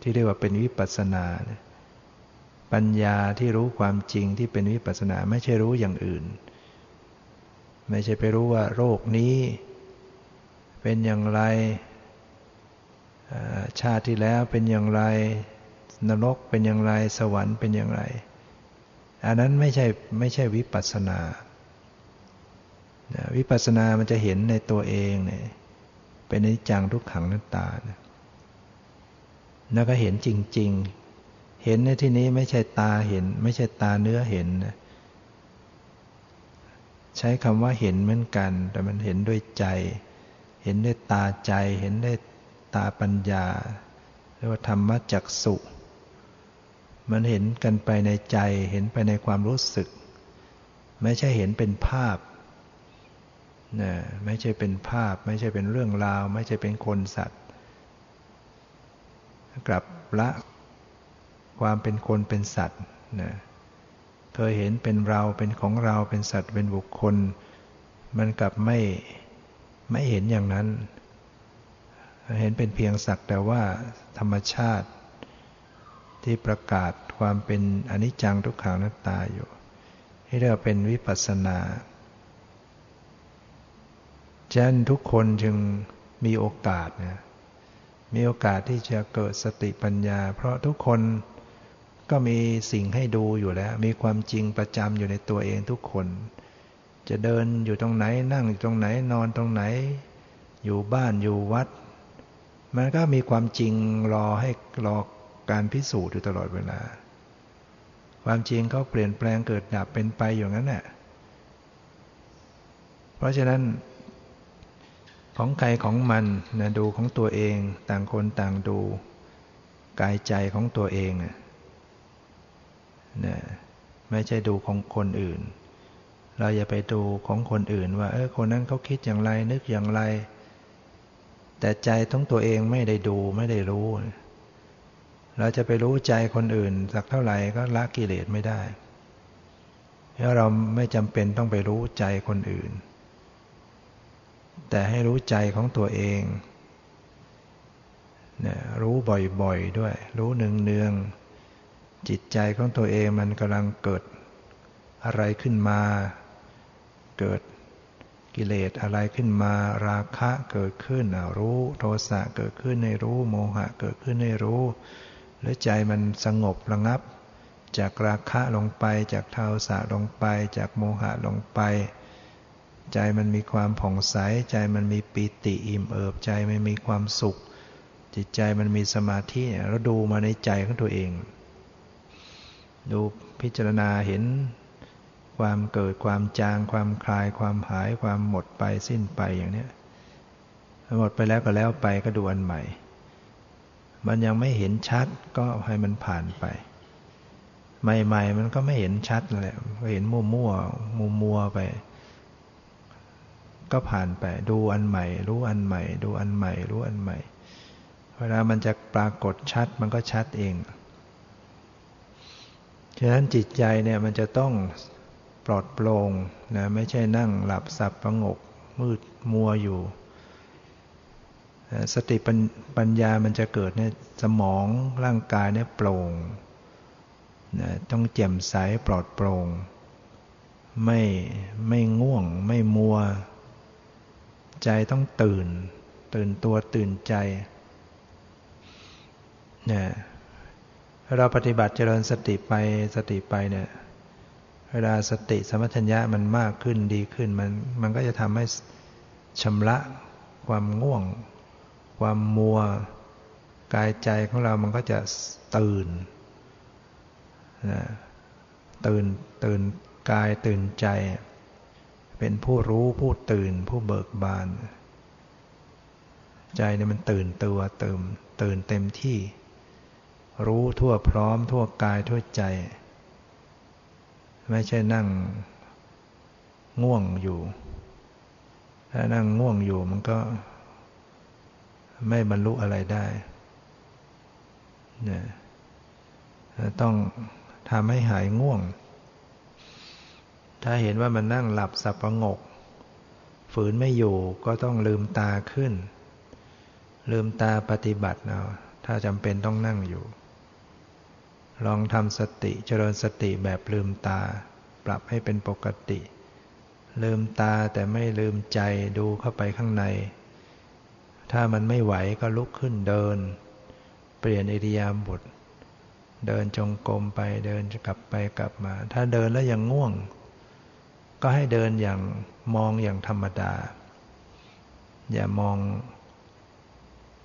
ที่เรียกว่าเป็นวิปัสสนานะปัญญาที่รู้ความจริงที่เป็นวิปัสสนาไม่ใช่รู้อย่างอื่น ไม่ใช่ไปรู้ว่าโรคนี้ เป็นอย่างไรชาติที่แล้วเป็นอย่างไร นรกเป็นอย่างไร สวรรค์เป็นอย่างไร อันนั้นไม่ใช่ไม่ใช่วิปัสสนา วิปัสสนามันจะเห็นในตัวเองเนี่ย เป็นนิจังทุกขังนัตตาแล้วก็เห็นจริง ๆ เห็นในที่นี้ไม่ใช่ตาเห็น ไม่ใช่ตาเนื้อเห็นนะใช้คำว่าเห็นเหมือนกัน แต่มันเห็นด้วยใจ เห็นด้วยตาใจ เห็นด้วยตาปัญญาเรียกว่าธรรมจักสุ มันเห็นกันไปในใจ เห็นไปในความรู้สึก ไม่ใช่เห็นเป็นภาพ นะไม่ใช่เป็นภาพ ไม่ใช่เป็นเรื่องราว ไม่ใช่เป็นคนสัตว์ กลับละความเป็นคนเป็นสัตว์นะเคยเห็นเป็นเราเป็นของเราเป็นสัตว์เป็นบุคคล มันกลับไม่ไม่เห็นอย่างนั้น เห็นเป็นเพียงสักแต่ว่าธรรมชาติ ที่ประกาศความเป็นอนิจจังทุกขังนัตตาอยู่ให้เรียกเป็นวิปัสสนา ฉะนั้นทุกคนจึงมีโอกาสนะมีโอกาสที่จะเกิดสติปัญญา เพราะทุกคนก็มีสิ่งให้ดูอยู่แล้ว มีความจริงประจำอยู่ในตัวเองทุกคน จะเดินอยู่ตรงไหนนั่งอยู่ตรงไหนนอนตรงไหน อยู่บ้านอยู่วัด มันก็มีความจริงรอให้รอการพิสูจน์อยู่ตลอดเวลา ความจริงเขาเปลี่ยนแปลงเกิดดับเป็นไปอย่างนั้นแหละเพราะฉะนั้น ของใครของมันนะดูของตัวเองต่างคนต่างดู กายใจของตัวเองนะไม่ใช่ดูของคนอื่น เราอย่าไปดูของคนอื่น ว่าเออคนนั้นเขาคิดอย่างไรนึกอย่างไร แต่ใจทั้งตัวเองไม่ได้ดูไม่ได้รู้ เราจะไปรู้ใจคนอื่น สักเท่าไหร่ก็ละกิเลสไม่ได้เพราะเราไม่จำเป็นต้องไปรู้ใจคนอื่น แต่ให้รู้ใจของตัวเองนะรู้บ่อยๆด้วย รู้เนืองๆจิตใจของตัวเองมันกำลังเกิดอะไรขึ้นมา เกิดกิเลสอะไรขึ้นมา ราคะเกิดขึ้นรู้ โทสะเกิดขึ้นในรู้ โมหะเกิดขึ้นในรู้ หรือใจมันสงบระงับ จากราคะลงไป จากโทสะลงไป จากโมหะลงไป ใจมันมีความผ่องใส ใจมันมีปิติอิ่มเอิบ ใจมันมีความสุข จิตใจมันมีสมาธิแล้วดูมาในใจของตัวเอง ดูพิจารณาเห็นความเกิดความจาง ความคลาย ความหาย ความหมดไปสิ้นไปอย่างนี้หมดไปแล้วก็แล้วไปก็ดูอันใหม่ มันยังไม่เห็นชัดก็ให้มันผ่านไป ใหม่ ๆ มันก็ไม่เห็นชัดแหละก็เห็นมั่วมั่วมัวมัวไป ก็ผ่านไป ดูอันใหม่ รู้อันใหม่ ดูอันใหม่ รู้อันใหม่ เวลามันจะปรากฏชัดมันก็ชัดเองฉะนั้นจิตใจเนี่ยมันจะต้องปลอดโปร่งนะไม่ใช่นั่งหลับสับประงก มืดมัวอยู่ สติปัญญามันจะเกิดเนี่ยสมองร่างกายเนี่ยโปร่งนะต้องแจ่มใสปลอดโปร่งไม่ไม่ง่วงไม่มัว ใจต้องตื่น ตื่นตัวตื่นใจเนี่ยเราปฏิบัติเจริญสติไปสติไปเนี่ยเวลาสติสมัชัญญะมันมากขึ้นดีขึ้นมันมันก็จะทำให้ชำระความง่วง ความมัว กายใจของเรามันก็จะตื่นนะตื่นตื่นกายตื่นใจ เป็นผู้รู้ผู้ตื่นผู้เบิกบาน ใจเนี่ยมันตื่นตัวเติมตื่นเต็มที่ รู้ทั่วพร้อมทั่วกายทั่วใจ ไม่ใช่นั่งง่วงอยู่ ถ้านั่งง่วงอยู่มันก็ ไม่บรรลุอะไรได้เนี่ยต้องทำให้หายง่วง ถ้าเห็นว่ามันนั่งหลับสับประงก ฝืนไม่อยู่ก็ต้องลืมตาขึ้น ลืมตาปฏิบัติเอาถ้าจำเป็นต้องนั่งอยู่ ลองทำสติเจริญสติแบบลืมตา ปรับให้เป็นปกติ ลืมตาแต่ไม่ลืมใจดูเข้าไปข้างใน ถ้ามันไม่ไหวก็ลุกขึ้นเดิน เปลี่ยนอิริยาบถเดินจงกรมไปเดินกลับไปกลับมา ถ้าเดินแล้วยังง่วง ก็ให้เดินอย่างมองอย่างธรรมดา อย่ามอง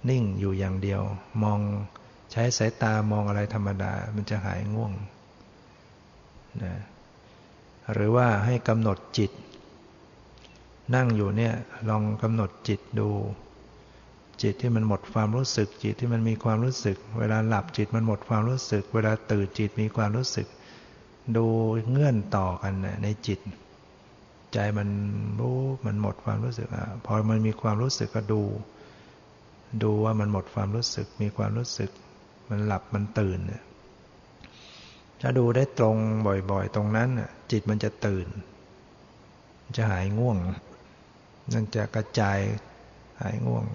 นิ่งอยู่อย่างเดียว มองใช้สายตามองอะไรธรรมดา มันจะหายง่วงนะหรือว่าให้กำหนดจิต นั่งอยู่เนี่ยลองกำหนดจิตดู จิตที่มันหมดความรู้สึก จิตที่มันมีความรู้สึก เวลาหลับจิตมันหมดความรู้สึก เวลาตื่นจิตมีความรู้สึก ดูเงื่อนต่อกันนะในจิต ใจมันรู้มันหมดความรู้สึกอะพอมันมีความรู้สึกก็ดู ดูว่ามันหมดความรู้สึก มีความรู้สึก มันหลับมันตื่นเนี่ยถ้าดูได้ตรงบ่อยๆ ตรงนั้นจิตมันจะตื่น จะหายง่วงนั่นจะกระจายหายง่วง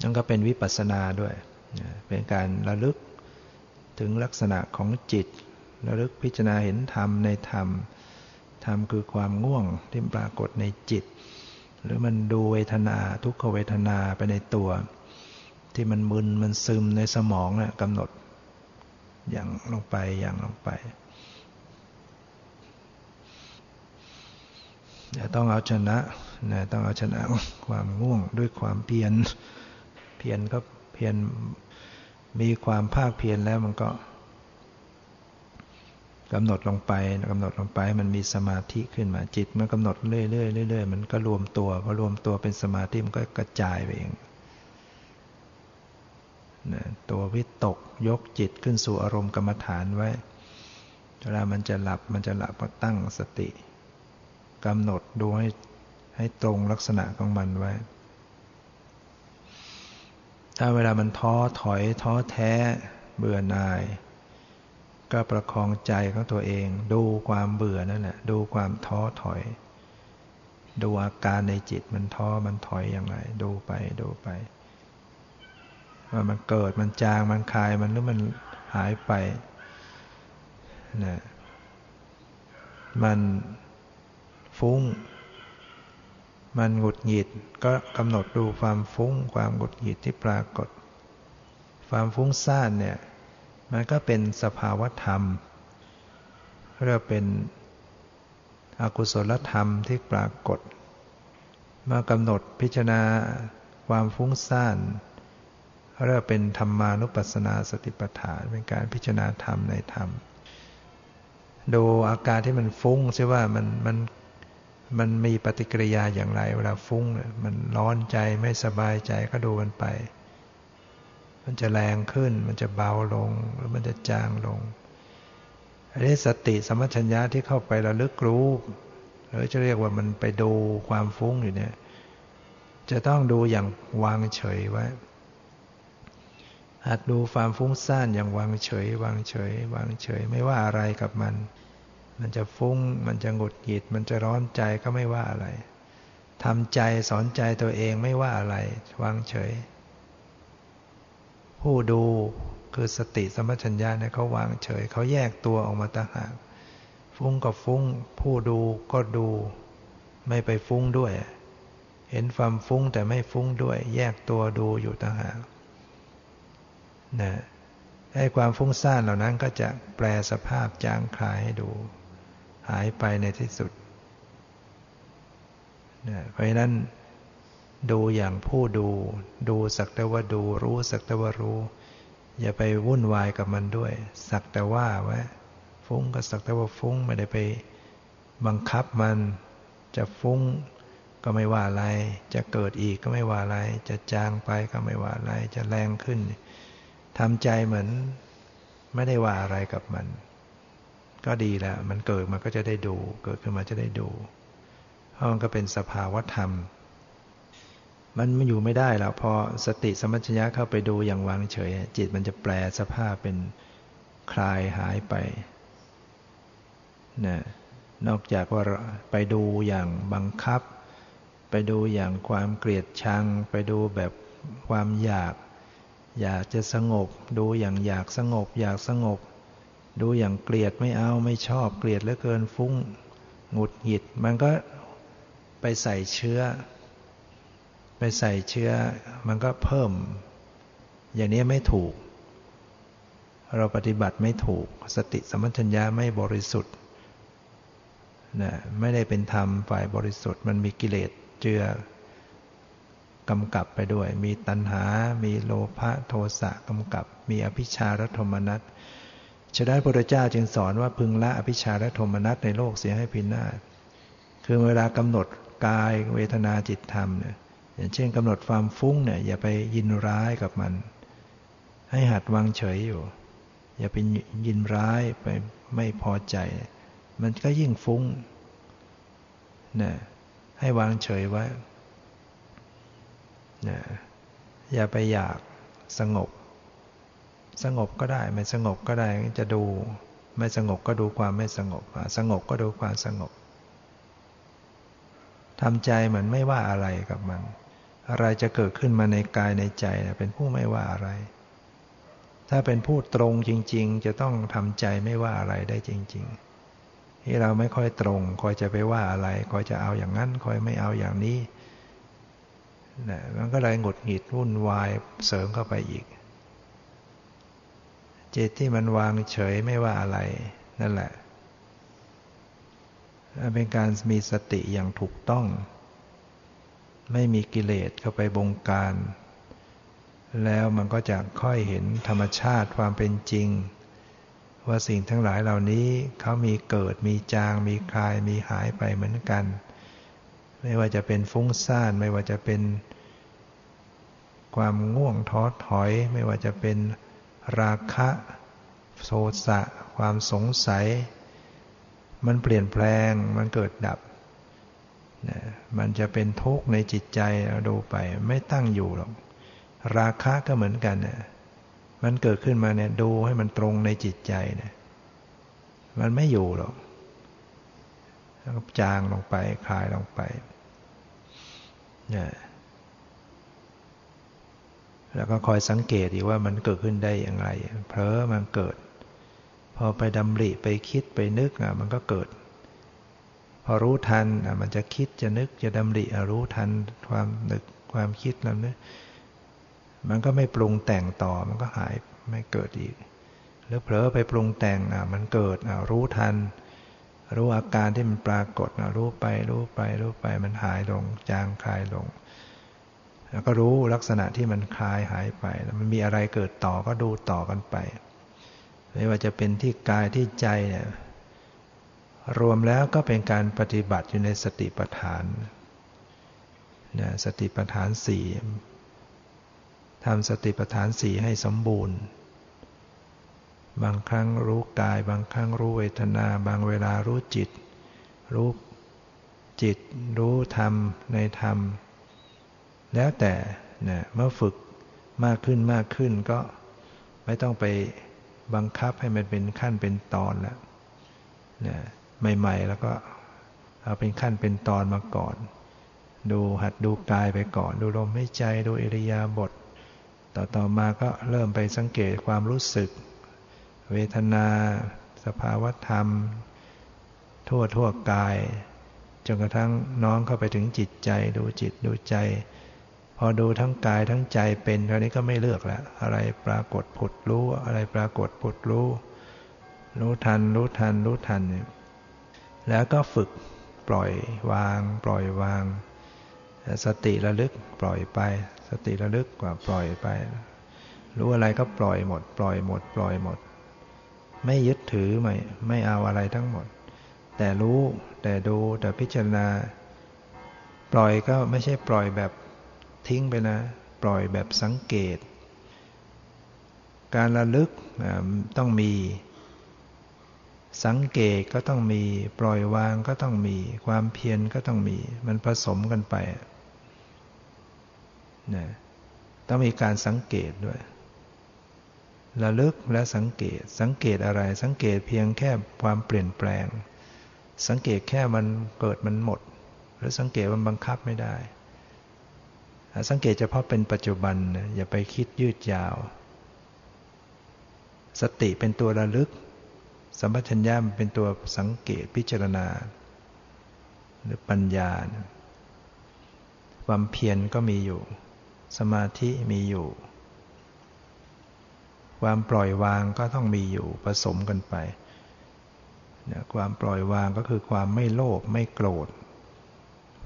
นั่นก็เป็นวิปัสสนาด้วย เป็นการระลึกถึงลักษณะของจิต ระลึกพิจารณาเห็นธรรมในธรรม ธรรมคือความง่วงที่ปรากฏในจิต หรือมันดูเวทนาทุกขเวทนาไปในตัว ที่มันมึนมันซึมในสมองนะ่ะกำหนด อย่างลงไปอย่างลงไปอย่าต้องเอาชนะนะต้องเอาชนะความง่วงด้วยความเพียร เพียรก็เพียรมีความภาคเพียรแล้วมันก็ กำหนดลงไปกำหนดลงไปมันมีสมาธิขึ้นมาจิตมันกำหนดเรื่อยๆเรื่อยๆมันก็รวมตัวพอรวมตัวเป็นสมาธิมันก็กระจายไปเองนะตัววิตกยกจิตขึ้นสู่อารมณ์กรรมฐานไว้เวลามันจะหลับมันจะหลับก็ตั้งสติกำหนดดูให้ให้ตรงลักษณะของมันไว้ ถ้าเวลามันท้อถอยท้อแท้เบื่อหน่าย ก็ประคองใจของตัวเอง ดูความเบื่อนั่นแหละดูความท้อถอย ดูอาการในจิตมันท้อมันถอยอย่างไร ดูไปดูไป ว่ามันเกิดมันจางมันคลายมันหรือมันหายไปนะมันฟุ้ง มันหงุดหงิด ก็กำหนดดูความฟุ้ง ความหงุดหงิดที่ปรากฏ ความฟุ้งซ่านเนี่ย มันก็เป็นสภาวธรรมเรียกเป็นอกุศลธรรมที่ปรากฏ มากำหนดพิจารณาความฟุ้งซ่านเรียกเป็นธรรมานุปัสสนาสติปัฏฐาน เป็นการพิจารณาธรรมในธรรม ดูอาการที่มันฟุ้งใช่ว่ามันมันมันมีปฏิกิริยาอย่างไร เวลาฟุ้งมันร้อนใจไม่สบายใจก็ดูมันไป มันจะแรงขึ้น มันจะเบาลง หรือมันจะจางลง อันนี้สติสมัชัญญะที่เข้าไประลึกรู้หรือจะเรียกว่ามันไปดูความฟุ้งอยู่เนี่ย จะต้องดูอย่างวางเฉยไว้หัดดูความฟุ้งซ่านอย่างวางเฉย วางเฉย วางเฉย ไม่ว่าอะไรกับมัน มันจะฟุ้ง มันจะหงุดหงิด มันจะร้อนใจก็ไม่ว่าอะไรทำใจสอนใจตัวเองไม่ว่าอะไร วางเฉย ผู้ดูคือสติสมัชัญญาเนี่ยเขาวางเฉยเขาแยกตัวออกมาต่างหากฟุ้งก็ฟุ้ง ผู้ดูก็ดู ไม่ไปฟุ้งด้วย เห็นความฟุ้งแต่ไม่ฟุ้งด้วย แยกตัวดูอยู่ต่างหากนะไอ้ความฟุ้งซ่านเหล่านั้นก็จะแปลสภาพจางคลายให้ดู หายไปในที่สุดนะเพราะฉะนั้น ดูอย่างผู้ดู ดูสักแต่ว่าดู รู้สักแต่ว่ารู้ อย่าไปวุ่นวายกับมันด้วย สักแต่ว่าไว้ฟุ้งก็สักแต่ว่าฟุ้งไม่ได้ไปบังคับมันจะฟุ้งก็ไม่ว่าอะไร จะเกิดอีกก็ไม่ว่าอะไร จะจางไปก็ไม่ว่าอะไร จะแรงขึ้นทำใจเหมือนไม่ได้ว่าอะไรกับมัน ก็ดีแล้วมันเกิดมันก็จะได้ดู เกิดขึ้นมาจะได้ดู เพราะมันก็เป็นสภาวธรรม มันมันอยู่ไม่ได้แล้วพอสติสมัชญะเข้าไปดูอย่างวางเฉย จิตมันจะแปลสภาพเป็นคลายหายไปนะนอกจากว่าไปดูอย่างบังคับ ไปดูอย่างความเกลียดชัง ไปดูแบบความอยาก อยากจะสงบ ดูอย่างอยากสงบ อยากสงบ ดูอย่างเกลียดไม่เอาไม่ชอบเกลียดเหลือเกินฟุ้งหงุดหงิด มันก็ไปใส่เชื้อ ใส่เชื้อมันก็เพิ่ม อย่างนี้ไม่ถูก เราปฏิบัติไม่ถูก สติสมัชัญญาไม่บริสุทธิ์นะไม่ได้เป็นธรรมฝ่ายบริสุทธิ์ มันมีกิเลสเจือกำกับไปด้วย มีตัณหา มีโลภะโทสะกำกับ มีอภิชาและโทมนัสฉะนั้นพระพุทธเจ้าจึงสอนว่าพึงละอภิชาและโทมนัสในโลกเสียให้พินาศคือเวลากำหนดกายเวทนาจิตธรรมเนี่ย อย่างเช่นกำหนดความฟุ้งเนี่ยอย่าไปยินร้ายกับมัน ให้หัดวางเฉยอยู่ อย่าไปยินร้ายไปไม่พอใจ มันก็ยิ่งฟุ้งนี่ยให้วางเฉยไว้นะอย่าไปอยากสงบ สงบก็ได้ไม่สงบก็ได้จะดู ไม่สงบก็ดูความไม่สงบสงบก็ดูความสงบทำใจเหมือนไม่ว่าอะไรกับมัน อะไรจะเกิดขึ้นมาในกายในใจเป็นผู้ไม่ว่าอะไร ถ้าเป็นผู้ตรงจริง ๆ จะต้องทำใจไม่ว่าอะไรได้จริง ๆ ที่เราไม่ค่อยตรงคอยจะไปว่าอะไรคอยจะเอาอย่างนั้นคอยไม่เอาอย่างนี้นะมันก็เลยหงุดหงิดวุ่นวายเสริมเข้าไปอีก จิตที่มันวางเฉยไม่ว่าอะไร นั่นแหละเป็นการมีสติอย่างถูกต้อง ไม่มีกิเลสเข้าไปบงการ แล้วมันก็จะค่อยเห็นธรรมชาติความเป็นจริง ว่าสิ่งทั้งหลายเหล่านี้เขามีเกิดมีจาง มีคลายมีหายไปเหมือนกัน ไม่ว่าจะเป็นฟุ้งซ่านไม่ว่าจะเป็น ความง่วงท้อถอย ไม่ว่าจะเป็นราคะโทสะความสงสัย มันเปลี่ยนแปลงมันเกิดดับ มันจะเป็นทุกข์ในจิตใจเราดูไป ไม่ตั้งอยู่หรอก ราคะก็เหมือนกันเนะมันเกิดขึ้นมาเนี่ยดูให้มันตรงในจิตใจเนี่ยมันไม่อยู่หรอกจางลงไปคลายลงไปเนี่ยแล้วก็คอยสังเกตอีว่ามันเกิดขึ้นได้อย่างไรเผลอมันเกิด พอไปดำริไปคิดไปนึกอะมันก็เกิด พอรู้ทันมันจะคิดจะนึกจะดำริรู้ทันความนึกความคิดแล้วเนี่ยมันก็ไม่ปรุงแต่งต่อมันก็หายไม่เกิดอีก หรือเผลอไปปรุงแต่งอะมันเกิดอะรู้ทัน รู้อาการที่มันปรากฏอะรู้ไปรู้ไปรู้ไปมันหายลง จางคลายลง แล้วก็รู้ลักษณะที่มันคลายหายไปแล้วมันมีอะไรเกิดต่อก็ดูต่อกันไปไม่ว่าจะเป็นที่กายที่ใจเนี่ย รวมแล้วก็เป็นการปฏิบัติอยู่ในสติปัฏฐานนะสติปัฏฐานสี่ทำสติปัฏฐานสี่ให้สมบูรณ์ บางครั้งรู้กาย บางครั้งรู้เวทนา บางเวลารู้จิต รู้จิต รู้ธรรมในธรรม แล้วแต่นะเมื่อฝึกมากขึ้นมากขึ้นก็ไม่ต้องไปบังคับให้มันเป็นขั้นเป็นตอนแล้วนะ ใหม่ ๆ แล้วก็เอาเป็นขั้นเป็นตอนมาก่อน ดูหัดดูกายไปก่อน ดูลมหายใจดูอิริยาบถต่อต่อมาก็เริ่มไปสังเกตความรู้สึก เวทนา สภาวธรรม ทั่วทั่วกายจนกระทั่งน้องเข้าไปถึงจิตใจดูจิตดูใจ พอดูทั้งกายทั้งใจเป็นคราวนี้ก็ไม่เลือกแล้วอะไรปรากฏผุดรู้อะไรปรากฏผุดรู้ รู้ทันรู้ทันรู้ทันเนี่ย แล้วก็ฝึกปล่อยวาง ปล่อยวาง สติระลึกปล่อยไป สติระลึกกว่าปล่อยไป รู้อะไรก็ปล่อยหมด ปล่อยหมด ปล่อยหมด ไม่ยึดถือไม่ไม่เอาอะไรทั้งหมด แต่รู้แต่ดูแต่พิจารณา ปล่อยก็ไม่ใช่ปล่อยแบบทิ้งไปนะ ปล่อยแบบสังเกต การระลึกต้องมี สังเกตก็ต้องมี ปล่อยวางก็ต้องมี ความเพียรก็ต้องมี มันผสมกันไปนะต้องมีการสังเกตด้วยระลึกและสังเกต สังเกตอะไร สังเกตเพียงแค่ความเปลี่ยนแปลง สังเกตแค่มันเกิดมันหมด หรือสังเกตมันบังคับไม่ได้ สังเกตเฉพาะเป็นปัจจุบันอย่าไปคิดยืดยาว สติเป็นตัวระลึก สัมปชัญญะเป็นตัวสังเกตพิจารณา หรือปัญญาความเพียรก็มีอยู่ สมาธิมีอยู่ ความปล่อยวางก็ต้องมีอยู่ผสมกันไปนความปล่อยวางก็คือความไม่โลภไม่โกรธ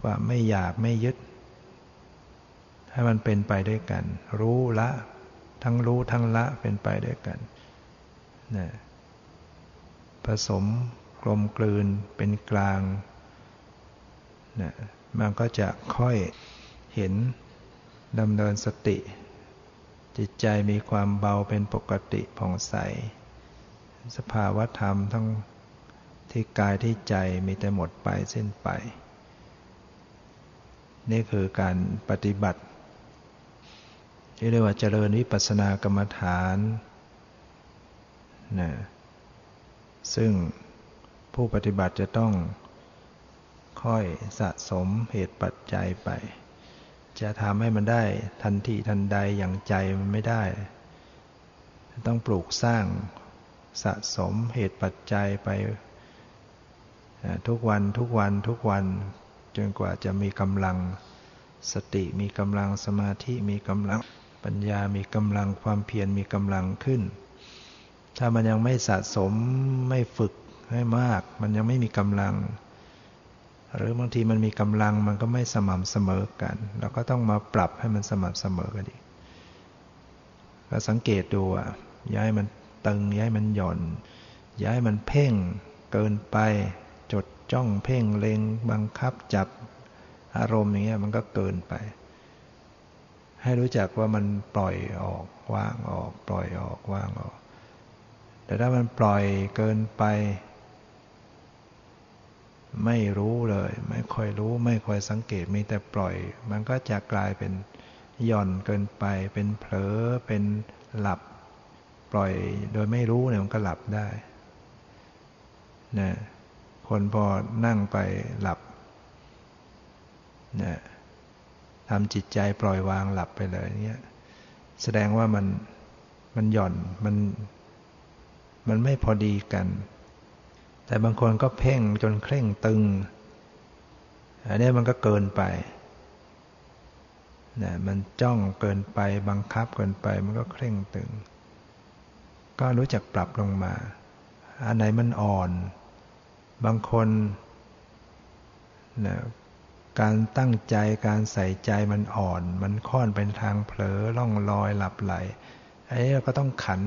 ความไม่อยากไม่ยึด ให้มันเป็นไปด้วยกัน รู้ละ ทั้งรู้ทั้งละเป็นไปด้วยกันนะ ผสมกลมกลืนเป็นกลางนะมันก็จะค่อยเห็นดำเนินสติ จิตใจมีความเบาเป็นปกติผ่องใส สภาวะธรรมทั้งที่กายที่ใจมีแต่หมดไปสิ้นไป นี่คือการปฏิบัติที่เรียกว่าเจริญวิปัสสนากรรมฐานนะ ซึ่งผู้ปฏิบัติจะต้องค่อยสะสมเหตุปัจจัยไป จะทำให้มันได้ทันทีทันใดอย่างใจมันไม่ได้ ต้องปลูกสร้างสะสมเหตุปัจจัยไปทุกวันทุกวันทุกวันจนกว่าจะมีกำลังสติมีกำลังสมาธิมีกำลังปัญญามีกำลังความเพียรมีกำลังขึ้น ถ้ามันยังไม่สะสมไม่ฝึกให้มาก มันยังไม่มีกำลัง หรือบางทีมันมีกำลังมันก็ไม่สม่ำเสมอกัน เราก็ต้องมาปรับให้มันสม่ำเสมอกันอีก็สังเกตดูอะย้ายมันตึงย้ายมันหย่อน ย้ายมันเพ่งเกินไป จดจ้องเพ่งเล็งบังคับจับอารมณ์อย่างเงี้ยมันก็เกินไป ให้รู้จักว่ามันปล่อยออกว่างออก ปล่อยออกว่างออก แต่ถ้ามันปล่อยเกินไป ไม่รู้เลย ไม่ค่อยรู้ ไม่ค่อยสังเกตมีแต่ปล่อย มันก็จะกลายเป็นหย่อนเกินไป เป็นเผลอเป็นหลับ ปล่อยโดยไม่รู้เนี่ยมันก็หลับได้นะคนพอนั่งไปหลับนะทำจิตใจปล่อยวางหลับไปเลยเนี่ยแสดงว่ามันมันหย่อนมัน มันไม่พอดีกัน แต่บางคนก็เพ่งจนเคร่งตึง อันนี้มันก็เกินไปนะมันจ้องเกินไปบังคับเกินไปมันก็เคร่งตึง ก็รู้จักปรับลงมา อันไหนมันอ่อน บางคนนะการตั้งใจการใส่ใจมันอ่อน มันค่อนเป็นทางเผลอล่องลอยหลับไหลอันนี้เราก็ต้องขัน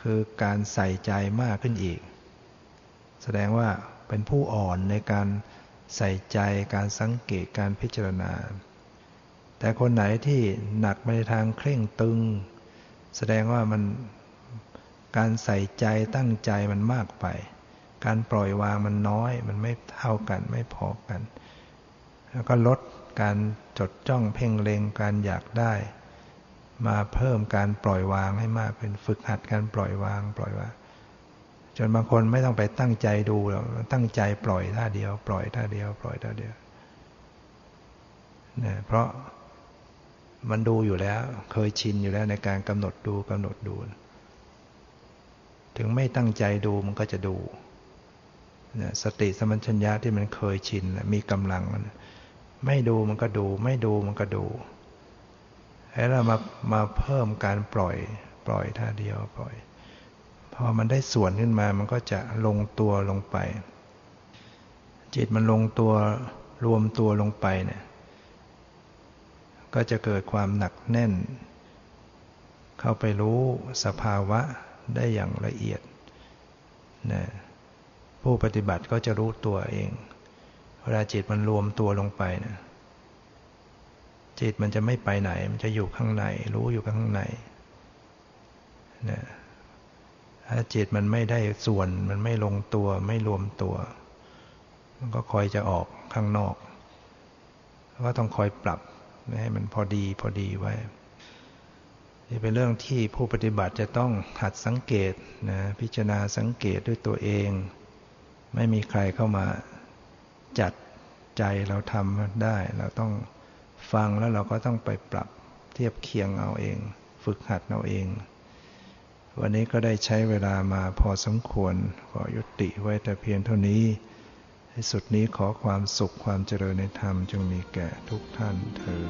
คือการใส่ใจมากขึ้นอีก แสดงว่าเป็นผู้อ่อนในการใส่ใจการสังเกตการพิจารณา แต่คนไหนที่หนักไปทางเคร่งตึง แสดงว่ามันการใส่ใจตั้งใจมันมากไป การปล่อยวางมันน้อย มันไม่เท่ากันไม่พอกัน แล้วก็ลดการจดจ้องเพ่งเล็งการอยากได้ มาเพิ่มการปล่อยวางให้มากเป็นฝึกหัดการปล่อยวาง ปล่อยวาง จนบางคนไม่ต้องไปตั้งใจดูหรอกตั้งใจปล่อยท่าเดียว ปล่อยท่าเดียว ปล่อยท่าเดียวเนี่ยเพราะมันดูอยู่แล้ว เคยชินอยู่แล้วในการกำหนดดูกำหนดดู ถึงไม่ตั้งใจดูมันก็จะดูเนี่ยสติสมัญชัญญะที่มันเคยชินมีกำลัง ไม่ดูมันก็ดู ไม่ดูมันก็ดู ให้เรามามาเพิ่มการปล่อยปล่อยท่าเดียวปล่อย พอมันได้ส่วนขึ้นมามันก็จะลงตัวลงไป จิตมันลงตัวรวมตัวลงไปเนี่ยก็จะเกิดความหนักแน่น เข้าไปรู้สภาวะได้อย่างละเอียดนะผู้ปฏิบัติก็จะรู้ตัวเองเวลาจิตมันรวมตัวลงไปนะ จิตมันจะไม่ไปไหน มันจะอยู่ข้างใน รู้อยู่ข้างในนะถ้าจิตมันไม่ได้ส่วน มันไม่ลงตัว ไม่รวมตัว มันก็คอยจะออกข้างนอก ก็ต้องคอยปรับให้มันพอดีพอดีไว้นี่เป็นเรื่องที่ผู้ปฏิบัติจะต้องหัดสังเกตนะพิจารณาสังเกตด้วยตัวเอง ไม่มีใครเข้ามาจัดใจเราทำได้ เราต้อง ฟังแล้วเราก็ต้องไปปรับเทียบเคียงเอาเอง ฝึกหัดเอาเอง วันนี้ก็ได้ใช้เวลามาพอสมควรขอยุติไว้แต่เพียงเท่านี้ที่สุดนี้ขอความสุขความเจริญในธรรมจงมีแก่ทุกท่านเธอ